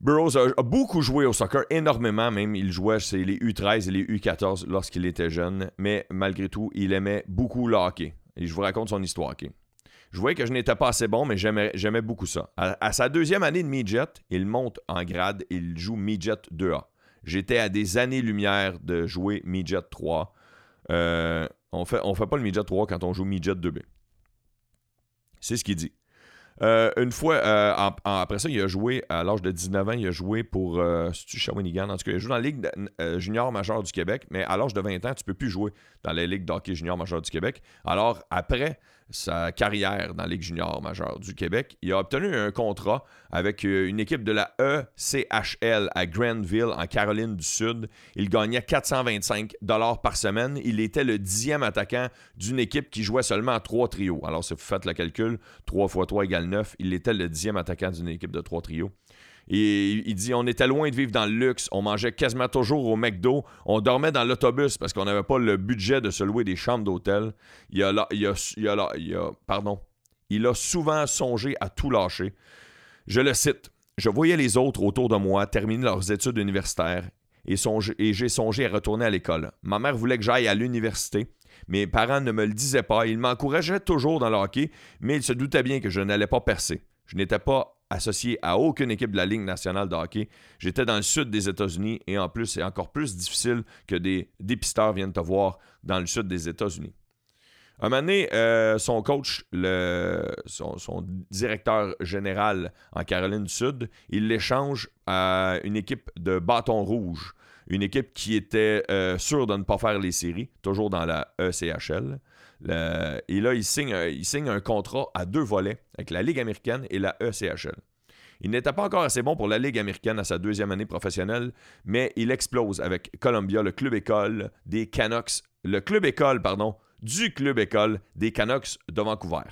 Burroughs a, beaucoup joué au soccer, énormément même. Il jouait chez les U13 et les U14 lorsqu'il était jeune, mais malgré tout, il aimait beaucoup le hockey. Et je vous raconte son histoire. Je voyais que je n'étais pas assez bon, mais j'aimais beaucoup ça. À, sa deuxième année de midget, il monte en grade, il joue midget 2A. J'étais à des années-lumière de jouer midget 3. Euh, on fait, on fait pas le midget 3 quand on joue midget 2B. C'est ce qu'il dit. Euh, une fois, euh, après ça, il a joué, à l'âge de 19 ans, il a joué pour euh, Shawinigan? En tout cas, il a joué dans la Ligue junior majeure du Québec, mais à l'âge de 20 ans, tu peux plus jouer dans la Ligue d'hockey junior majeure du Québec. Alors, après sa carrière dans la Ligue junior majeure du Québec, il a obtenu un contrat avec euh, une équipe de la ECHL à Granville, en Caroline du Sud. Il gagnait 425 par semaine. Il était le dixième attaquant d'une équipe qui jouait seulement à trois trios. Alors, si vous faites le calcul, 3 x 3 égale 9. Il était le dixième attaquant d'une équipe de trois trios. Il dit on était loin de vivre dans le luxe, on mangeait quasiment toujours au McDo, on dormait dans l'autobus parce qu'on n'avait pas le budget de se louer des chambres d'hôtel. Il a souvent songé à tout lâcher. Je le cite Je voyais les autres autour de moi terminer leurs études universitaires et, et j'ai songé à retourner à l'école. Ma mère voulait que j'aille à l'université. Mes parents ne me le disaient pas. Ils m'encourageaient toujours dans le hockey, mais ils se doutaient bien que je n'allais pas percer. Je n'étais pas associé à aucune équipe de la Ligue nationale de hockey. J'étais dans le sud des États-Unis et en plus, c'est encore plus difficile que des dépisteurs viennent te voir dans le sud des États-Unis. Un moment donné, euh, son coach, son, directeur général en Caroline du Sud, il l'échange à une équipe de bâton rouge, une équipe qui était euh, sûre de ne pas faire les séries, toujours dans la ECHL et là, il signe, un contrat à deux volets avec la Ligue américaine et la ECHL. Il n'était pas encore assez bon pour la Ligue américaine à sa deuxième année professionnelle, mais il explose avec Columbia, le club école des Canucks, le club école, pardon, du club école des Canucks de Vancouver.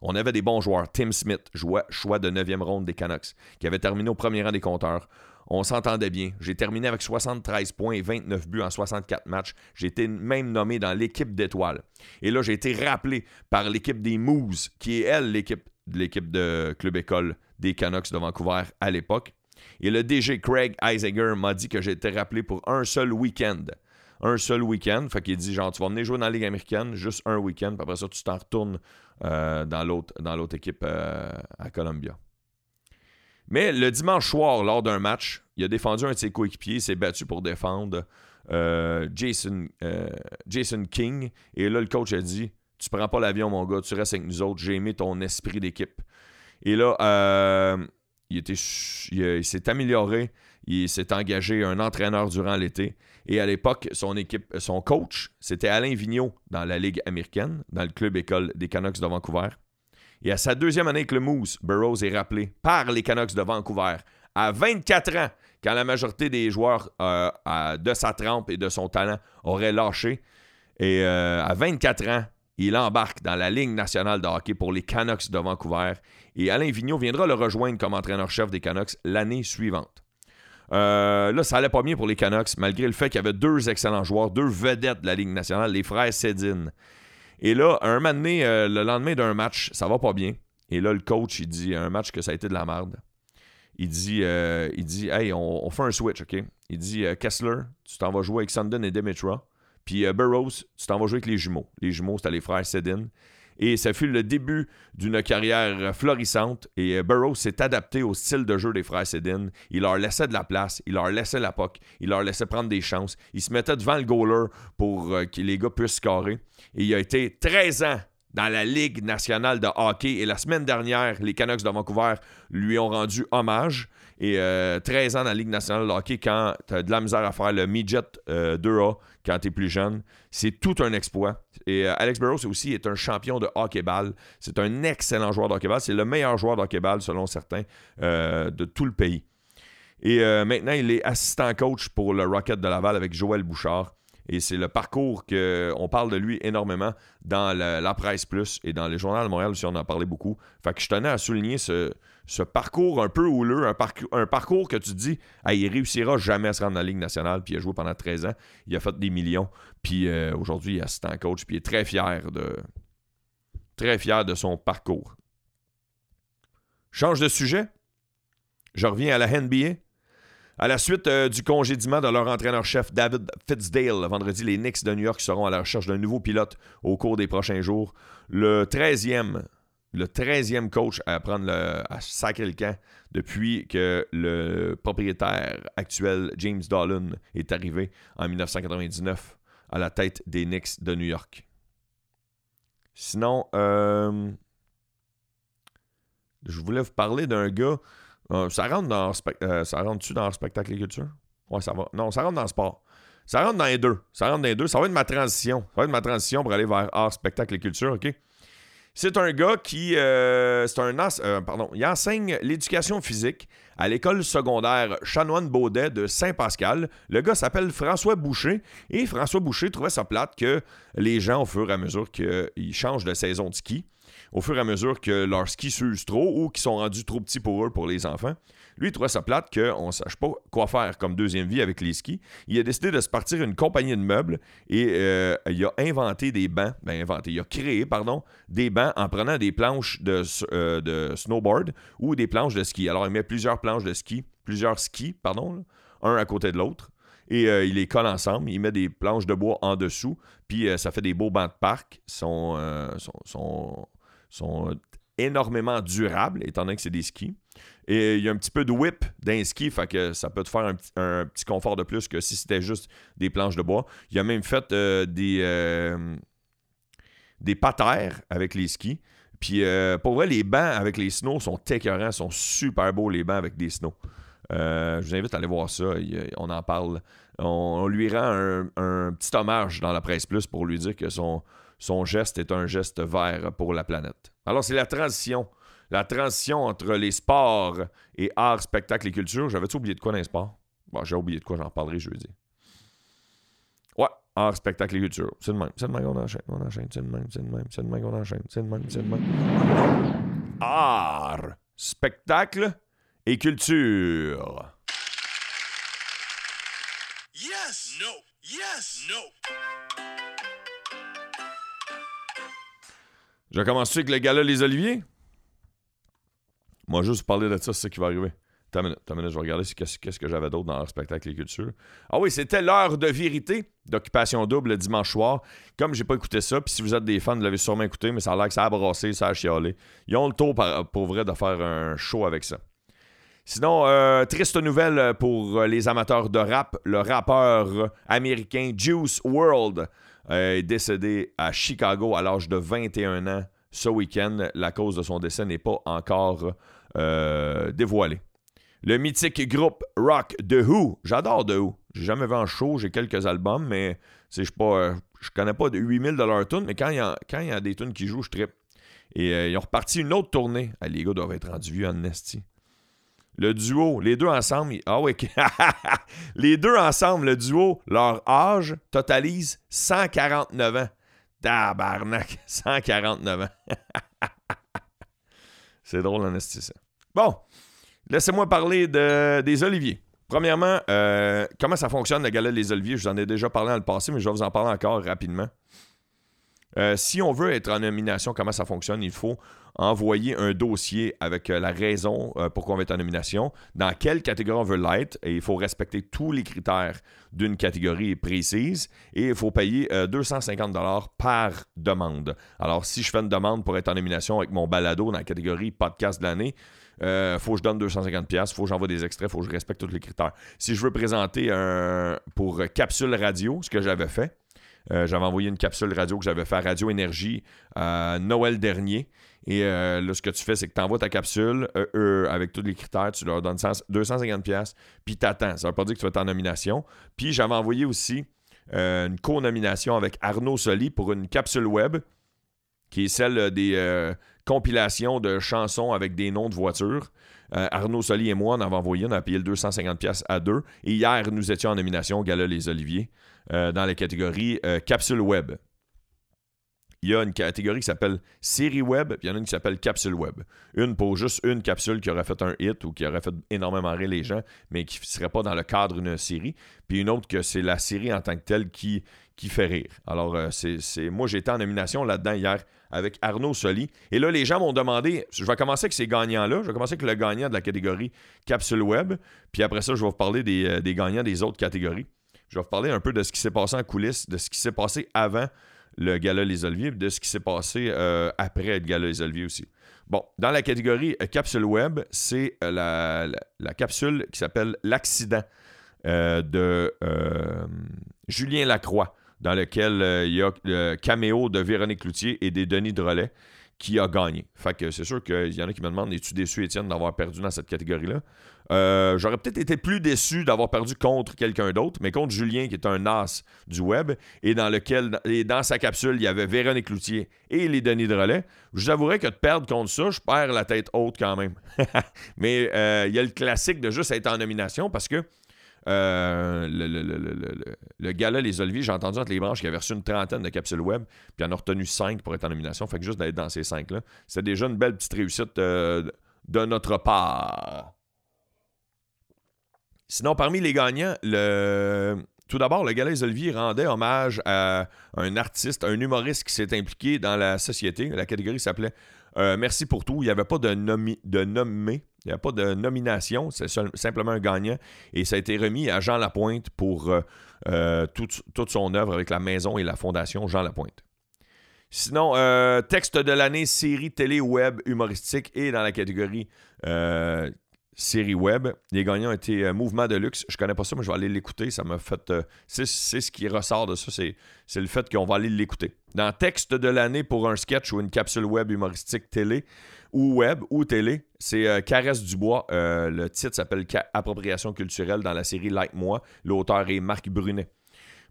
On avait des bons joueurs. Tim Smith, choix de 9e ronde des Canucks, qui avait terminé au premier rang des compteurs. On s'entendait bien. J'ai terminé avec 73 points et 29 buts en 64 matchs. J'ai été même nommé dans l'équipe d'étoiles. Et là, j'ai été rappelé par l'équipe des Moose, qui est elle l'équipe de l'équipe de club école des Canucks de Vancouver à l'époque. Et le DG Craig Isager m'a dit que j'ai été rappelé pour un seul week-end. Un seul week-end. Fait qu'il dit genre, tu vas venir jouer dans la Ligue américaine, juste un week-end, puis après ça, tu t'en retournes euh, dans l'autre équipe euh, à Columbia. Mais le dimanche soir, lors d'un match, il a défendu un de ses coéquipiers, s'est battu pour défendre euh, Jason, euh, Jason King. Et là, le coach a dit Tu prends pas l'avion, mon gars, tu restes avec nous autres, j'ai aimé ton esprit d'équipe. Et là, euh, il, s'est amélioré, il s'est engagé un entraîneur durant l'été. Et à l'époque, son son coach, c'était Alain Vigneault dans la Ligue américaine, dans le club école des Canucks de Vancouver. Et à sa deuxième année avec le Moose, Burroughs est rappelé par les Canucks de Vancouver à 24 ans quand la majorité des joueurs euh, de sa trempe et de son talent auraient lâché. Et euh, à 24 ans, il embarque dans la Ligue nationale de hockey pour les Canucks de Vancouver. Et Alain Vigneault viendra le rejoindre comme entraîneur-chef des Canucks l'année suivante. Euh, là, ça allait pas bien pour les Canucks, malgré le fait qu'il y avait deux excellents joueurs, deux vedettes de la Ligue nationale, les frères Sedin. Et là, un moment donné, le lendemain d'un match, ça va pas bien. Et là, le coach, il dit un match que ça a été de la merde il dit, euh, il dit Hey, on, fait un switch, OK? Il dit euh, Kessler, tu t'en vas jouer avec Sundin et Demitra. Puis euh, Burroughs, tu t'en vas jouer avec les jumeaux. Les jumeaux, c'était les frères Sedin. Et ça fut le début d'une carrière florissante. Et Burroughs s'est adapté au style de jeu des frères Sedin. Il leur laissait de la place, il leur laissait la poque, il leur laissait prendre des chances. Il se mettait devant le goaler pour que les gars puissent scorer. Et il a été 13 ans dans la Ligue nationale de hockey. Et la semaine dernière, les Canucks de Vancouver lui ont rendu hommage. Et 13 euh, ans dans la Ligue nationale de hockey, quand tu as de la misère à faire le midget 2A euh, quand tu es plus jeune, c'est tout un exploit. Et euh, Alex Burrows aussi est un champion de hockey-ball. C'est un excellent joueur de hockey-ball. C'est le meilleur joueur de hockey-ball, selon certains, de tout le pays. Et maintenant, il est assistant coach pour le Rocket de Laval avec Joël Bouchard. Et c'est le parcours qu'on parle de lui énormément dans la, presse plus et dans les journaux de Montréal aussi on en a parlé beaucoup. Fait que je tenais à souligner ce, parcours un peu houleux, un, parcours que tu dis, ah, il réussira jamais à se rendre dans la Ligue nationale, puis il a joué pendant 13 ans, il a fait des millions, puis euh, aujourd'hui il est assistant coach, puis il est très fier de très fier de son parcours. Change de sujet. Je reviens à la NBA. À la suite euh, du congédiement de leur entraîneur-chef David Fitzdale, vendredi, les Knicks de New York seront à la recherche d'un nouveau pilote au cours des prochains jours. Le 13e, le 13e coach à prendre le, à sacrer le camp depuis que le propriétaire actuel, James Dolan, est arrivé en 1999 à la tête des Knicks de New York. Sinon, euh, je voulais vous parler d'un gars euh, ça rentre dans euh, ça rentre-tu dans le spectacle et culture? Ouais, ça va. Non, ça rentre dans le sport. Ça rentre dans les deux. Ça rentre dans les deux. Ça va être ma transition. Ça va être ma transition pour aller vers art, spectacle et culture, OK? C'est un gars qui. Euh. Il enseigne l'éducation physique à l'école secondaire Chanoine Baudet de Saint-Pascal. Le gars s'appelle François Boucher. Et François Boucher trouvait ça plate que les gens, au fur et à mesure qu'ils changent de saison de ski, au fur et à mesure que leurs skis s'usent trop ou qu'ils sont rendus trop petits pour eux, pour les enfants. Lui, il trouvait ça plate qu'on ne sache pas quoi faire comme deuxième vie avec les skis. Il a décidé de se partir une compagnie de meubles et euh, il a inventé des bancs, ben inventé, il a créé, pardon, des bancs en prenant des planches de, euh, snowboard ou des planches de ski. Alors, il met plusieurs planches de ski, plusieurs skis, pardon, un à côté de l'autre et euh, il les colle ensemble. Il met des planches de bois en dessous, puis ça fait des beaux bancs de parc. Énormément durables, étant donné que c'est des skis. Et il y a un petit peu de whip d'un ski, fait que ça peut te faire un, petit confort de plus que si c'était juste des planches de bois. Il a même fait euh, des, euh, des patères avec les skis. Puis euh, pour vrai, les bancs avec les snows sont écœurants, sont super beaux les bancs avec des snows. je vous invite à aller voir ça. on en parle. On, lui rend un, un, petit hommage dans la presse plus pour lui dire que son, son geste est un geste vert pour la planète. Alors, c'est la transition. La transition entre les sports et art, spectacle et culture. J'avais-tu oublié de quoi dans les sports? Bon, j'ai oublié de quoi, j'en parlerai jeudi. Ouais, art, spectacle et culture. C'est le même. C'est le même qu'on enchaîne. On enchaîne. C'est le même. C'est le même. C'est le même qu'on enchaîne. C'est le même. C'est le même. Art, spectacle et culture. Yes! No! Yes! No! Je commence avec le gala Les Oliviers. Moi, juste parler de ça, c'est ce qui va arriver. T'as minute, je vais regarder qu'est-ce que j'avais d'autre dans leur spectacle et culture. Ah oui, c'était l'heure de vérité d'Occupation Double le dimanche soir. Comme j'ai pas écouté ça, puis si vous êtes des fans, vous l'avez sûrement écouté, mais ça a l'air que ça a brassé, ça a chialé. Ils ont le tour pour vrai de faire un show avec ça. Sinon, euh, triste nouvelle pour les amateurs de rap. Le rappeur américain Juice World est décédé à Chicago à l'âge de 21 ans ce week-end. La cause de son décès n'est pas encore euh, dévoilée. Le mythique groupe rock The Who, j'adore The Who. J'ai jamais vu en show, j'ai quelques albums, mais je ne euh, connais pas de 8000 de leurs tunes, mais quand il y a, des tunes qui jouent, je trippe. Et euh, ils ont reparti une autre tournée. Ah, les gars doivent être rendus vieux en Nesty. Le duo, les deux ensemble, ah oui, les deux ensemble, le duo, leur âge totalise 149 ans. Tabarnak, 149 ans. C'est drôle, en ça. Bon, laissez-moi parler de, des oliviers. Premièrement, euh, comment ça fonctionne le gala des oliviers? Je vous en ai déjà parlé dans le passé, mais je vais vous en parler encore rapidement. Euh, si on veut être en nomination, comment ça fonctionne? Il faut envoyer un dossier avec euh, la raison euh, pourquoi on va être en nomination, dans quelle catégorie on veut l'être, et il faut respecter tous les critères d'une catégorie précise, et il faut payer 250 dollars par demande. Alors, si je fais une demande pour être en nomination avec mon balado dans la catégorie podcast de l'année, il faut que je donne 250 pièces, faut que j'envoie des extraits, faut que je respecte tous les critères. Si je veux présenter un, pour capsule radio, ce que j'avais fait, euh, j'avais envoyé une capsule radio que j'avais fait à Radio Énergie Noël dernier. Et euh, là, ce que tu fais, c'est que tu envoies ta capsule euh, avec tous les critères, tu leur donnes 250$, puis tu attends. Ça veut pas dire que tu vas être en nomination. Puis j'avais envoyé aussi une co-nomination avec Arnaud Soli pour une capsule web, qui est celle des compilations de chansons avec des noms de voitures. Arnaud Soli et moi, on avait envoyé, on a payé le 250$ à deux. Et hier, nous étions en nomination au Gala Les Oliviers. Euh, dans la catégorie euh, capsule web. Il y a une catégorie qui s'appelle série web, puis il y en a une qui s'appelle capsule web. Une pour juste une capsule qui aurait fait un hit ou qui aurait fait énormément rire les gens, mais qui ne serait pas dans le cadre d'une série. Puis une autre que c'est la série en tant que telle qui, fait rire. Alors, euh, c'est, moi, j'étais en nomination là-dedans hier avec Arnaud Soli. Et là, les gens m'ont demandé, je vais commencer avec ces gagnants-là. Je vais commencer avec le gagnant de la catégorie capsule web. Puis après ça, je vais vous parler des, des gagnants des autres catégories. Je vais vous parler un peu de ce qui s'est passé en coulisses, de ce qui s'est passé avant le Gala Les Oliviers, de ce qui s'est passé euh, après le Gala Les Oliviers aussi. Bon, dans la catégorie euh, capsule web, c'est euh, la, capsule qui s'appelle L'accident de Julien Lacroix, dans lequel il y a le caméo de Véronique Cloutier et des Denis Drolet qui a gagné. Fait que c'est sûr qu'il y en a qui me demandent Es-tu déçu, Étienne, d'avoir perdu dans cette catégorie-là? Euh, J'aurais peut-être été plus déçu d'avoir perdu contre quelqu'un d'autre, mais contre Julien, qui est un as du web, et dans lequel, et dans sa capsule, il y avait Véronique Cloutier et les Denis de. Je vous avouerais que de perdre contre ça, je perds la tête haute quand même. mais euh, il y a le classique de juste être en nomination parce que euh, le, le, gala Les Oliviers, j'ai entendu entre les branches qu'il avait reçu une trentaine de capsules web, puis en a retenu cinq pour être en nomination. Fait que juste d'être dans ces cinq-là, c'est déjà une belle petite réussite de notre part. Sinon, parmi les gagnants, tout d'abord, le Gala Les Oliviers rendait hommage à un artiste, un humoriste qui s'est impliqué dans la société. La catégorie s'appelait euh, Merci pour tout. Il n'y avait pas de, nommé il n'y pas de nomination, c'est simplement un gagnant. Et ça a été remis à Jean Lapointe pour euh, euh, toute son œuvre avec la maison et la fondation Jean Lapointe. Sinon, euh, texte de l'année, série télé web humoristique et dans la catégorie série web. Les gagnants étaient Mouvement de luxe. Je connais pas ça, mais je vais aller l'écouter. Ça m'a fait. c'est ce qui ressort de ça, c'est le fait qu'on va aller l'écouter. Dans texte de l'année pour un sketch ou une capsule web humoristique télé, ou web ou télé. C'est euh, Caresse Dubois. Euh, le titre s'appelle Appropriation culturelle dans la série Like Moi. L'auteur est Marc Brunet.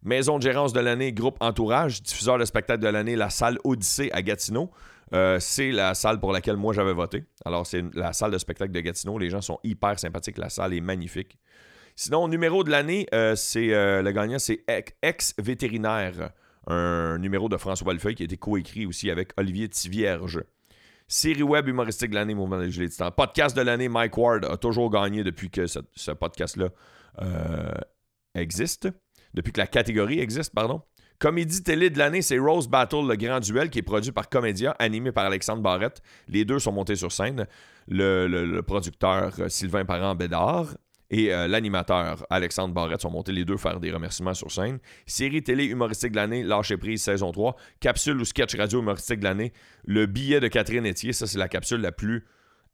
Maison de gérance de l'année, groupe Entourage, diffuseur de spectacle de l'année, la salle Odyssée à Gatineau. Euh, c'est la salle pour laquelle moi j'avais voté. Alors, c'est la salle de spectacle de Gatineau. Les gens sont hyper sympathiques. La salle est magnifique. Sinon, numéro de l'année, c'est le gagnant, c'est Ex-vétérinaire, un numéro de François Bellefeuille qui a été coécrit aussi avec Olivier Tivierge. Série web humoristique de l'année, Mouvement de l'ai Podcast de l'année, Mike Ward a toujours gagné depuis que ce, podcast-là euh, existe. Depuis que la catégorie existe, pardon. Comédie télé de l'année, c'est Rose Battle, le grand duel, qui est produit par Comédia, animé par Alexandre Barrette. Les deux sont montés sur scène. Le, producteur euh, Sylvain Parent-Bédard et euh, l'animateur Alexandre Barrette sont montés les deux faire des remerciements sur scène. Série télé humoristique de l'année, Lâcher prise saison 3. Capsule ou sketch radio humoristique de l'année, Le billet de Catherine Etier. Ça, c'est la capsule la plus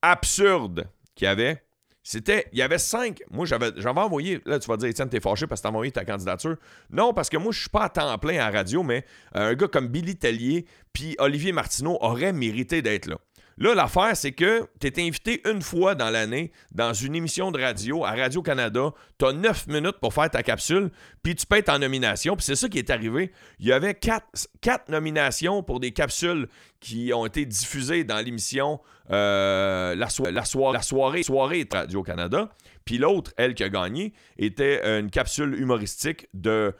absurde qu'il y avait. C'était, il y avait cinq. Moi, j'avais, j'avais envoyé. Là, tu vas dire, Étienne, t'es fâché parce que t'as envoyé ta candidature. Non, parce que moi, je suis pas à temps plein à radio, mais euh, un gars comme Billy Tellier puis Olivier Martineau auraient mérité d'être là. Là, l'affaire, c'est que tu es invité une fois dans l'année dans une émission de radio à Radio-Canada. Tu as neuf minutes pour faire ta capsule, puis tu peux être en nomination. Puis c'est ça qui est arrivé. Il y avait quatre, nominations pour des capsules qui ont été diffusées dans l'émission euh, la, la, soirée, soirée de Radio-Canada. Puis l'autre, elle qui a gagné, était une capsule humoristique de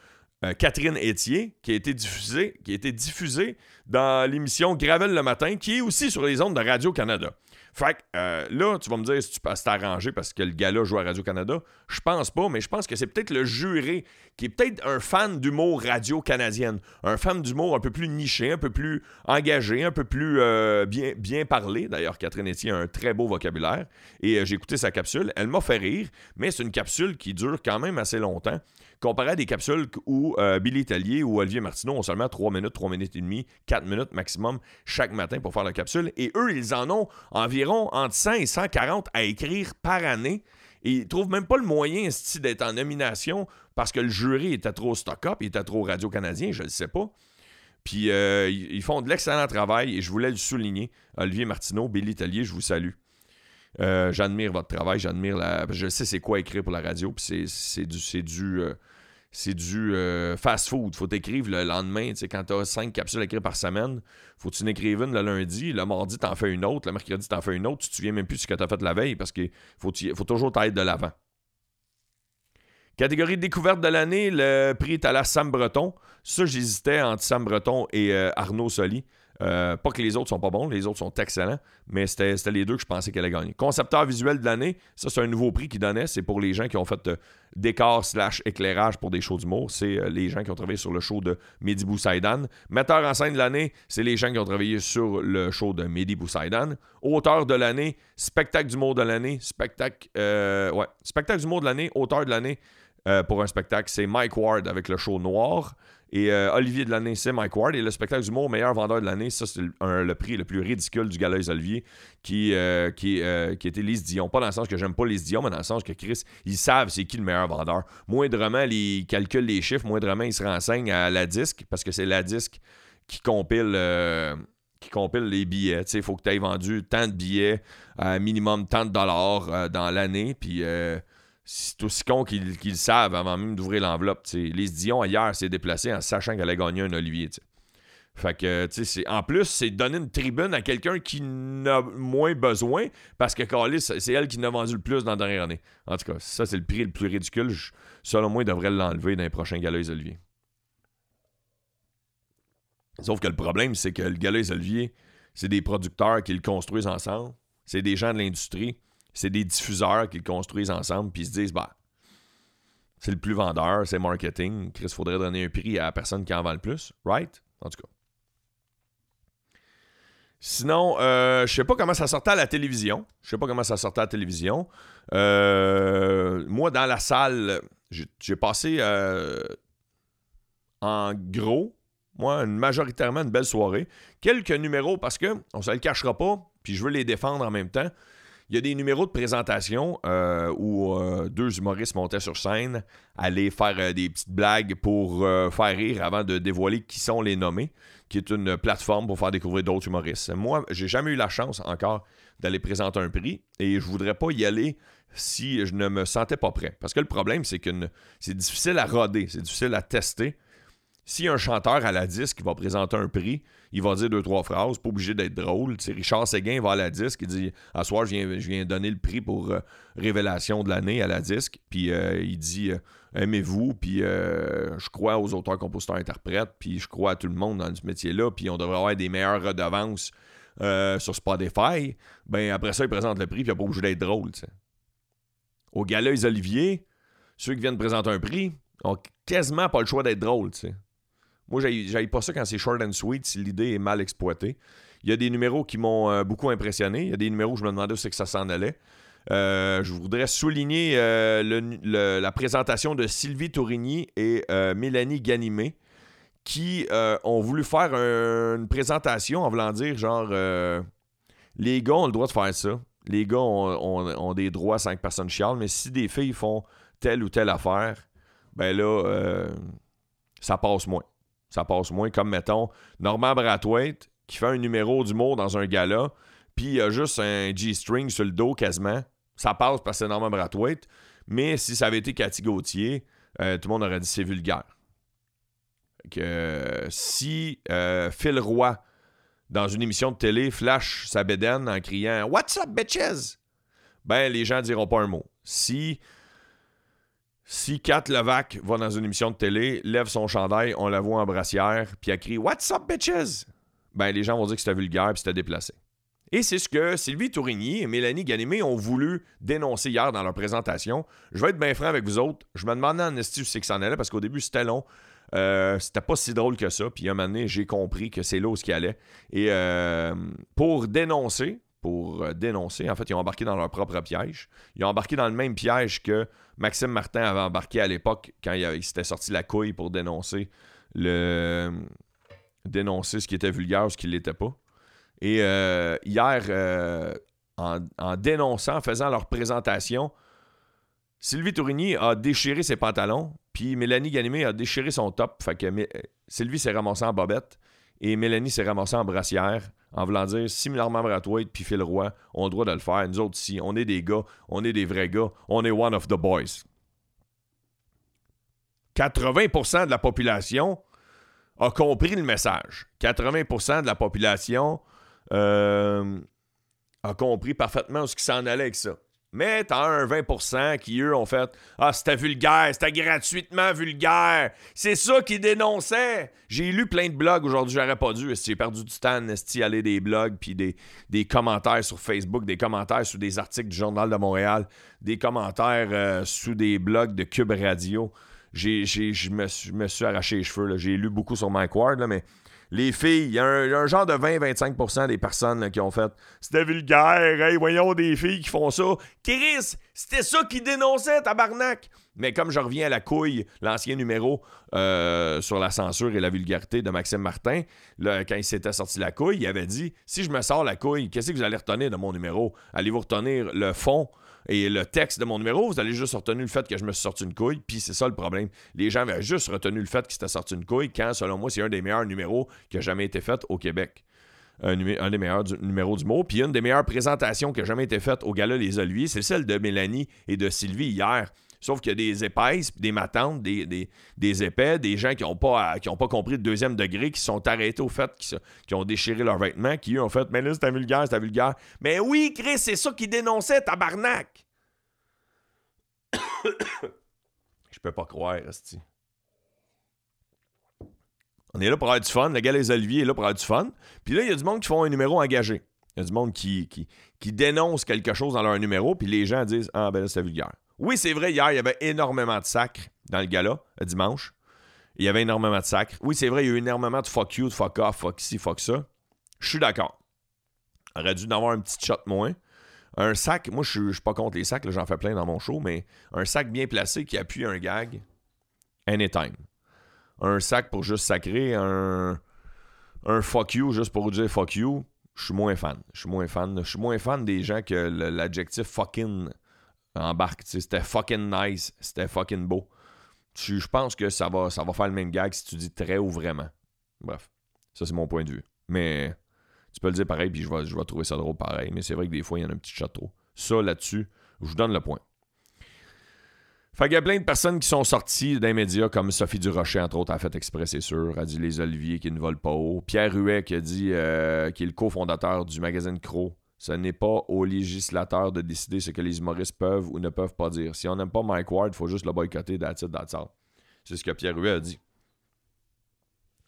euh, Catherine Etier, qui a été diffusée, qui a été diffusée dans l'émission Gravel le matin, qui est aussi sur les ondes de Radio-Canada. Fait que euh, là, tu vas me dire si tu peux t'arranger parce que le gars-là joue à Radio-Canada. Je pense pas, mais je pense que c'est peut-être le juré qui est peut-être un fan d'humour radio-canadienne. Un fan d'humour un peu plus niché, un peu plus engagé, un peu plus euh, bien, parlé. D'ailleurs, Catherine Etier a un très beau vocabulaire. Et j'ai écouté sa capsule. Elle m'a fait rire, mais c'est une capsule qui dure quand même assez longtemps comparé à des capsules où euh, Billy Tellier ou Olivier Martineau ont seulement 3 minutes, 3 minutes et demie, 4 minutes maximum chaque matin pour faire la capsule. Et eux, ils en ont environ entre 100 et 140 à écrire par année. Et ils trouvent même pas le moyen d'être en nomination parce que le jury était trop stock-up, il était trop radio-canadien, je ne sais pas. Puis euh, ils font de l'excellent travail et je voulais le souligner. Olivier Martineau, Billy Tellier, je vous salue. Euh, j'admire votre travail, j'admire la. Je sais c'est quoi écrire pour la radio, puis c'est du. C'est du c'est du euh, fast-food. Faut t'écrire le lendemain. Quand tu as cinq capsules à par semaine, faut que tu n'écrives une le lundi. Le mardi, tu en fais une autre. Le mercredi, tu en fais une autre. Tu te souviens même plus de ce que tu as fait la veille parce qu'il faut, faut toujours t'aider de l'avant. Catégorie de découverte de l'année, le prix est à la Sam Breton. Ça, j'hésitais entre Sam Breton et euh, Arnaud Soli. Euh, pas que les autres sont pas bons, les autres sont excellents, mais c'était les deux que je pensais qu'elle allait gagner. Concepteur visuel de l'année, ça c'est un nouveau prix qui donnait, c'est pour les gens qui ont fait euh, décor slash éclairage pour des shows d'humour, c'est euh, les gens qui ont travaillé sur le show de Mehdi Boussaïdan. Metteur en scène de l'année, c'est les gens qui ont travaillé sur le show de Mehdi Boussaïdan. Auteur de l'année, spectacle d'humour de l'année, spectacle, ouais, spectacle d'humour de l'année, auteur de l'année pour un spectacle, c'est Mike Ward avec le show Noir. Et euh, Olivier de l'année, c'est Mike Ward. Et le spectacle d'humour meilleur vendeur de l'année, ça, c'est le prix le plus ridicule du Gala Olivier, qui, euh, qui, euh, qui était Lise Dion. Pas dans le sens que j'aime pas Lise Dion, mais dans le sens que Chris, ils savent c'est qui le meilleur vendeur. Moindrement, ils calculent les chiffres, moindrement, ils se renseignent à la disque, parce que c'est la disque qui compile qui compile les billets. Il faut que tu aies vendu tant de billets, minimum tant de dollars dans l'année. Puis c'est aussi con qu'ils savent avant même d'ouvrir l'enveloppe. Les Dion, hier, s'est déplacé en sachant qu'elle allait gagner un Olivier. Fait que, tu en plus, c'est donner une tribune à quelqu'un qui n'a moins besoin parce que Carlis, c'est elle qui n'a vendu le plus dans la dernière année. En tout cas, ça, c'est le prix le plus ridicule. selon moi, il devrait l'enlever dans les prochains galas Olivier. Sauf que le problème, c'est que le gala Olivier, c'est des producteurs qui le construisent ensemble. C'est des gens de l'industrie c'est des diffuseurs qui le construisent ensemble, puis ils se disent, bah, c'est le plus vendeur, c'est marketing. Chris, faudrait donner un prix à la personne qui en vend le plus, right? En tout cas. Sinon, euh, je sais pas comment ça sortait à la télévision. Je sais pas comment ça sortait à la télévision. Euh, moi, dans la salle, j'ai passé euh, en gros, moi, majoritairement une belle soirée. Quelques numéros parce que on se le cachera pas, puis je veux les défendre en même temps. Il y a des numéros de présentation euh, où euh, deux humoristes montaient sur scène, allaient faire euh, des petites blagues pour faire rire avant de dévoiler qui sont les nommés, qui est une plateforme pour faire découvrir d'autres humoristes. Moi, j'ai jamais eu la chance encore d'aller présenter un prix et je voudrais pas y aller si je ne me sentais pas prêt. Parce que le problème, c'est que c'est difficile à roder, c'est difficile à tester. Si un chanteur à la disque va présenter un prix, il va dire deux, trois phrases, pas obligé d'être drôle. Richard Séguin va à la disque, il dit À soir, je viens, je donner le prix pour euh, révélation de l'année à la disque. Puis euh, il dit euh, Aimez-vous, puis je crois aux auteurs, compositeurs, interprètes, puis je crois à tout le monde dans ce métier-là, puis on devrait avoir des meilleures redevances sur Spotify. Ben après ça, il présente le prix, puis il n'a pas obligé d'être drôle. Au gala Olivier, ceux qui viennent présenter un prix ont quasiment pas le choix d'être drôles. Moi, j'aille pas ça quand c'est short and sweet, si l'idée est mal exploitée. Il y a des numéros qui m'ont euh, beaucoup impressionné. Il y a des numéros où je me demandais où c'est que ça s'en allait. Euh, je voudrais souligner euh, la présentation de Sylvie Tourigny et Mélanie Ganimé qui ont voulu faire une présentation en voulant dire genre les gars ont le droit de faire ça. Les gars ont, des droits sans que personne chiale, mais si des filles font telle ou telle affaire, ben là, ça passe moins ça passe moins. Comme, mettons, Normand Brathwaite, qui fait un numéro d'humour dans un gala, puis il a juste un G-string sur le dos quasiment. Ça passe parce que c'est Norman Brathwaite. Mais si ça avait été Cathy Gauthier, euh, tout le monde aurait dit c'est vulgaire. Que si euh, Phil Roy, dans une émission de télé, flash sa bédaine en criant What's up, bitches? Ben, les gens diront pas un mot. Si. Si Kat Levac va dans une émission de télé, lève son chandail, on la voit en brassière, puis elle crie What's up, bitches? Ben, les gens vont dire que c'était vulgaire puis c'était déplacé. Et c'est ce que Sylvie Tourigny et Mélanie Ganimé ont voulu dénoncer hier dans leur présentation. Je vais être bien franc avec vous autres. Je me demandais en esti où c'est que ça en allait parce qu'au début, c'était long. Euh, c'était pas si drôle que ça. Puis un moment donné, j'ai compris que c'est là où ce qui allait. Et euh, pour dénoncer, pour euh, dénoncer, en fait, ils ont embarqué dans leur propre piège. Ils ont embarqué dans le même piège que Maxime Martin avait embarqué à l'époque quand il, s'était sorti la couille pour dénoncer le dénoncer ce qui était vulgaire ou ce qui ne l'était pas. Et euh, hier, euh, en, dénonçant, en faisant leur présentation, Sylvie Tourigny a déchiré ses pantalons, puis Mélanie Ganimé a déchiré son top. Sylvie s'est ramassée en bobette et Mélanie s'est ramassée en brassière, en voulant dire similairement Bratwaite puis Phil Roy ont le droit de le faire. Nous autres, si on est des gars, on est des vrais gars, on est one of the boys. 80% de la population a compris le message. 80% de la population euh, a compris parfaitement ce qui s'en allait avec ça. Mais t'as un 20% qui, eux, ont fait Ah, c'était vulgaire, c'était gratuitement vulgaire. C'est ça qu'ils dénonçaient. J'ai lu plein de blogs aujourd'hui, j'aurais pas dû. J'ai perdu du temps à aller des blogs, puis des, commentaires sur Facebook, des commentaires sous des articles du Journal de Montréal, des commentaires euh, sous des blogs de Cube Radio. Je me, me, suis arraché les cheveux. J'ai lu beaucoup sur Mike Ward, là, mais les filles, il y, a un genre de 20-25% des personnes qui ont fait C'était vulgaire, hey, voyons des filles qui font ça. Chris, c'était ça qui dénonçait, tabarnak. Mais comme je reviens à la couille, l'ancien numéro euh, sur la censure et la vulgarité de Maxime Martin, quand il s'était sorti la couille, il avait dit Si je me sors la couille, qu'est-ce que vous allez retenir de mon numéro? Allez-vous retenir le fond et le texte de mon numéro, vous allez juste retenir le fait que je me suis sorti une couille, puis c'est ça le problème. Les gens avaient juste retenu le fait qu'il s'était sorti une couille, quand, selon moi, c'est un des meilleurs numéros qui a jamais été fait au Québec. Un, des meilleurs numéros du mot. Puis une des meilleures présentations qui a jamais été faite au Gala Les Oliviers, c'est celle de Mélanie et de Sylvie hier. Sauf qu'il y a des épaisses, des matantes, des, des, épais, des gens qui n'ont pas, pas compris le deuxième degré, qui sont arrêtés au fait, qui, ont déchiré leurs vêtements, qui eux ont fait Mais là, c'était vulgaire, c'était vulgaire. Mais oui, Chris, c'est ça qui dénonçait, tabarnak! Je peux pas croire, Esti. On est là pour avoir du fun. Le gars Les Oliviers est là pour avoir du fun. Puis là, il y a du monde qui font un numéro engagé. Il y a du monde qui, qui, qui dénonce quelque chose dans leur numéro, puis les gens disent Ah, ben là, c'est vulgaire. Oui, c'est vrai, hier, il y avait énormément de sacres dans le gala, dimanche. Il y avait énormément de sacres. Oui, c'est vrai, il y a eu énormément de fuck you, de fuck off, fuck ci, fuck ça. Je suis d'accord. Aurait dû en avoir un petit shot moins. Un sac, moi, je suis pas contre les sacs, j'en fais plein dans mon show, mais un sac bien placé qui appuie un gag, anytime. Un sac pour juste sacrer, un, un fuck you juste pour dire fuck you, je suis moins fan. Je suis moins fan. Je suis moins fan des gens que l'adjectif fucking embarque. C'était fucking nice, c'était fucking beau. Je pense que ça va, ça va faire le même gag si tu dis très ou vraiment. Bref, ça c'est mon point de vue. Mais tu peux le dire pareil, puis je vais, trouver ça drôle pareil. Mais c'est vrai que des fois, il y en a un petit château. Ça, là-dessus, je vous donne le point. Fait y a plein de personnes qui sont sorties d'un média, comme Sophie Durocher, entre autres, a fait exprès, c'est sûr. A dit Les Oliviers qui ne volent pas haut. Pierre Huet qui a dit, euh, qui est le cofondateur du magazine Crow, ce n'est pas aux législateurs de décider ce que les humoristes peuvent ou ne peuvent pas dire. Si on n'aime pas Mike Ward, il faut juste le boycotter, that's C'est ce que Pierre Huet a dit.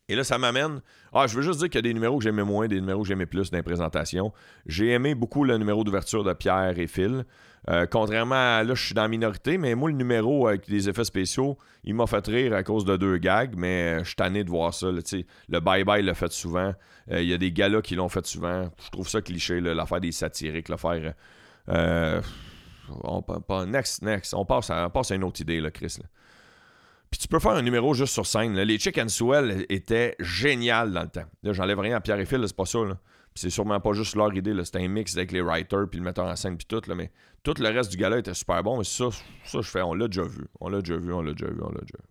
Et là, ça m'amène. Ah, je veux juste dire qu'il y a des numéros que j'aimais moins, des numéros que j'aimais plus dans les présentations. J'ai aimé beaucoup le numéro d'ouverture de Pierre et Phil. Euh, contrairement à là, je suis dans la minorité, mais moi, le numéro avec les effets spéciaux, il m'a fait rire à cause de deux gags, mais je suis tanné de voir ça. le bye-bye l'a fait souvent. Euh, il y a des galas qui l'ont fait souvent. Je trouve ça cliché, l'affaire des satiriques, l'affaire. Euh, on, next, next. On passe, à, on passe à une autre idée, Chris. Puis tu peux faire un numéro juste sur scène. Les Chicken Swell étaient génial dans le temps. Là, j'enlève rien à Pierre et Phil, c'est pas ça. Là. c'est sûrement pas juste leur idée. C'était un mix avec les writers, puis le metteur en scène, puis tout. Là, mais tout le reste du gala était super bon. Mais ça, ça je fais, on l'a déjà vu. On l'a déjà vu, on l'a déjà vu, on l'a déjà vu.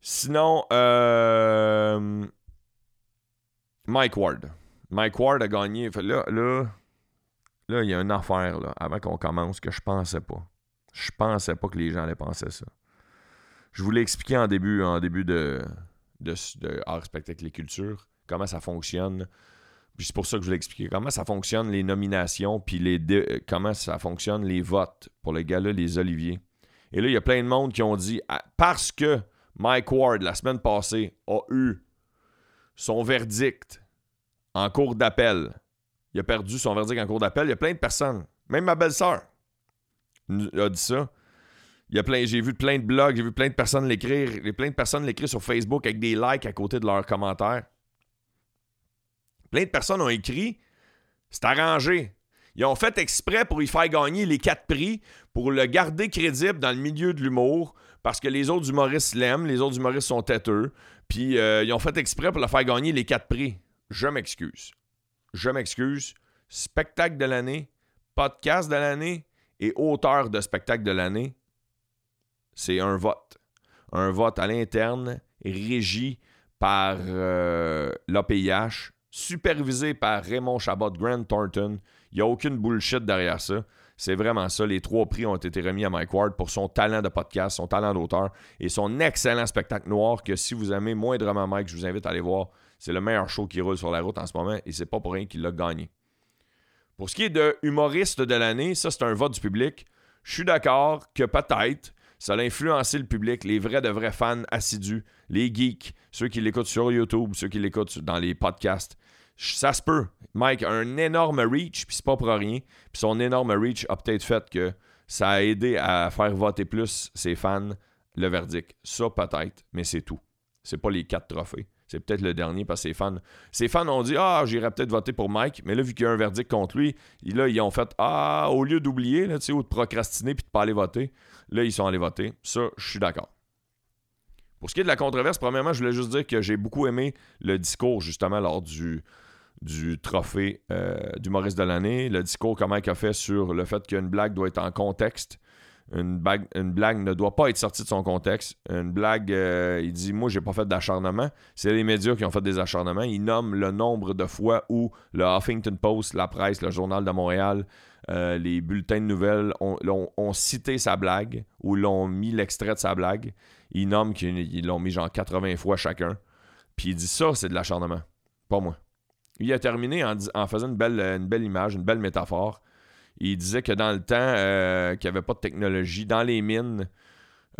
Sinon, euh... Mike Ward. Mike Ward a gagné. Là, là, là, il y a une affaire là, avant qu'on commence que je pensais pas. Je pensais pas que les gens allaient penser ça. Je vous l'ai expliqué en début, en début de, de, de Art, Spectacle et Culture, comment ça fonctionne. Puis c'est pour ça que je vous l'ai expliqué. Comment ça fonctionne les nominations, puis les comment ça fonctionne les votes pour les gars-là, les Oliviers. Et là, il y a plein de monde qui ont dit ah, parce que Mike Ward, la semaine passée, a eu son verdict en cours d'appel. Il a perdu son verdict en cours d'appel. Il y a plein de personnes, même ma belle-sœur a dit ça. Y a plein, j'ai vu plein de blogs, j'ai vu plein de personnes l'écrire, plein de personnes l'écrire sur Facebook avec des likes à côté de leurs commentaires. Plein de personnes ont écrit, c'est arrangé. Ils ont fait exprès pour y faire gagner les quatre prix, pour le garder crédible dans le milieu de l'humour, parce que les autres humoristes l'aiment, les autres humoristes sont têteux, puis euh, ils ont fait exprès pour le faire gagner les quatre prix. Je m'excuse. Je m'excuse. Spectacle de l'année, podcast de l'année et auteur de spectacle de l'année, c'est un vote. Un vote à l'interne, régi par euh, l'APIH, supervisé par Raymond Chabot, Grant Thornton. Il n'y a aucune bullshit derrière ça. C'est vraiment ça. Les trois prix ont été remis à Mike Ward pour son talent de podcast, son talent d'auteur et son excellent spectacle noir que si vous aimez moindrement Mike, je vous invite à aller voir. C'est le meilleur show qui roule sur la route en ce moment et c'est pas pour rien qu'il l'a gagné. Pour ce qui est de humoriste de l'année, ça c'est un vote du public. Je suis d'accord que peut-être ça a influencé le public, les vrais de vrais fans assidus, les geeks, ceux qui l'écoutent sur YouTube, ceux qui l'écoutent dans les podcasts. Ça se peut. Mike a un énorme reach, puis c'est pas pour rien. Puis son énorme reach a peut-être fait que ça a aidé à faire voter plus ses fans le verdict. Ça, peut-être, mais c'est tout. C'est pas les quatre trophées. C'est peut-être le dernier parce que ses fans. Ses fans ont dit Ah, j'irais peut-être voter pour Mike, mais là, vu qu'il y a un verdict contre lui, là, ils ont fait Ah, au lieu d'oublier, ou de procrastiner puis de pas aller voter, là, ils sont allés voter. Ça, je suis d'accord. Pour ce qui est de la controverse, premièrement, je voulais juste dire que j'ai beaucoup aimé le discours, justement, lors du, du trophée euh, du Maurice de l'année. Le discours que Mike a fait sur le fait qu'une blague doit être en contexte une, blague, ne doit pas être sortie de son contexte. Une blague, euh, il dit Moi, j'ai pas fait d'acharnement. C'est les médias qui ont fait des acharnements. Il nomme le nombre de fois où le Huffington Post, la presse, le Journal de Montréal, euh, les bulletins de nouvelles ont, cité sa blague ou l'ont mis l'extrait de sa blague. Il nomme qu'ils l'ont mis genre 80 fois chacun. Puis il dit Ça, c'est de l'acharnement. Pas moi. Il a terminé en, faisant une belle, une belle image, une belle métaphore. Il disait que dans le temps, euh, qu'il n'y avait pas de technologie, dans les mines,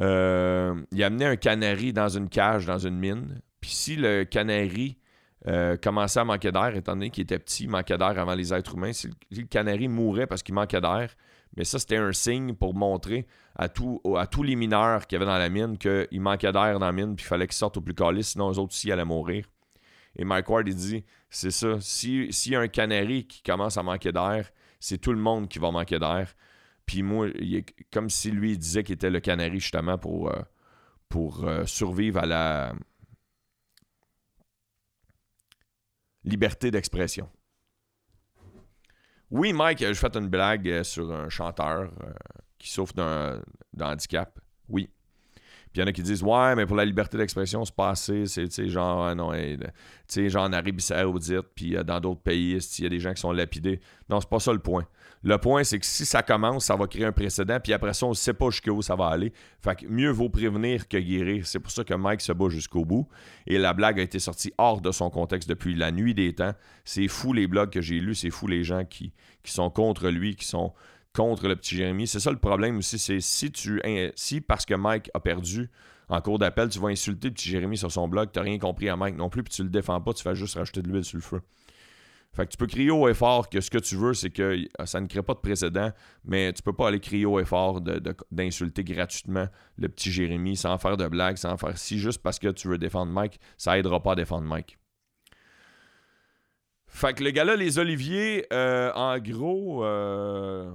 euh, il amenait un canari dans une cage, dans une mine. Puis si le canari euh, commençait à manquer d'air, étant donné qu'il était petit, il manquait d'air avant les êtres humains, si le, canari mourait parce qu'il manquait d'air, mais ça, c'était un signe pour montrer à, tout, à tous les mineurs qui avaient dans la mine qu'il manquait d'air dans la mine, puis il fallait qu'ils sortent au plus calé, sinon eux autres aussi allaient mourir. Et Mike Ward, il dit c'est ça, s'il y a un canari qui commence à manquer d'air, c'est tout le monde qui va manquer d'air. Puis moi, il comme si lui disait qu'il était le canari justement pour, euh, pour euh, survivre à la liberté d'expression. Oui, Mike, je fait une blague euh, sur un chanteur qui souffre d'un handicap. Oui. Puis il y en a qui disent Ouais, mais pour la liberté d'expression, c'est pas assez. C'est genre, non, genre en Arabie Saoudite, puis euh, dans d'autres pays, il y a des gens qui sont lapidés? Non, c'est pas ça le point. Le point, c'est que si ça commence, ça va créer un précédent, puis après ça, on ne sait pas jusqu'où ça va aller. Fait que mieux vaut prévenir que guérir. C'est pour ça que Mike se bat jusqu'au bout. Et la blague a été sortie hors de son contexte depuis la nuit des temps. C'est fou les blogs que j'ai lus, c'est fou les gens qui, qui sont contre lui, qui sont contre le petit Jérémy. C'est ça le problème aussi, c'est si tu si parce que Mike a perdu en cours d'appel, tu vas insulter le petit Jérémy sur son blog, tu n'as rien compris à Mike non plus, puis tu le défends pas, tu vas juste rajouter de l'huile sur le feu. Fait que tu peux crier haut et fort que ce que tu veux, c'est que ça ne crée pas de précédent, mais tu peux pas aller crier haut et fort d'insulter gratuitement le petit Jérémy sans faire de blagues, sans faire si juste parce que tu veux défendre Mike, ça aidera pas à défendre Mike. Fait que le gars-là, les Oliviers, euh, en gros, euh,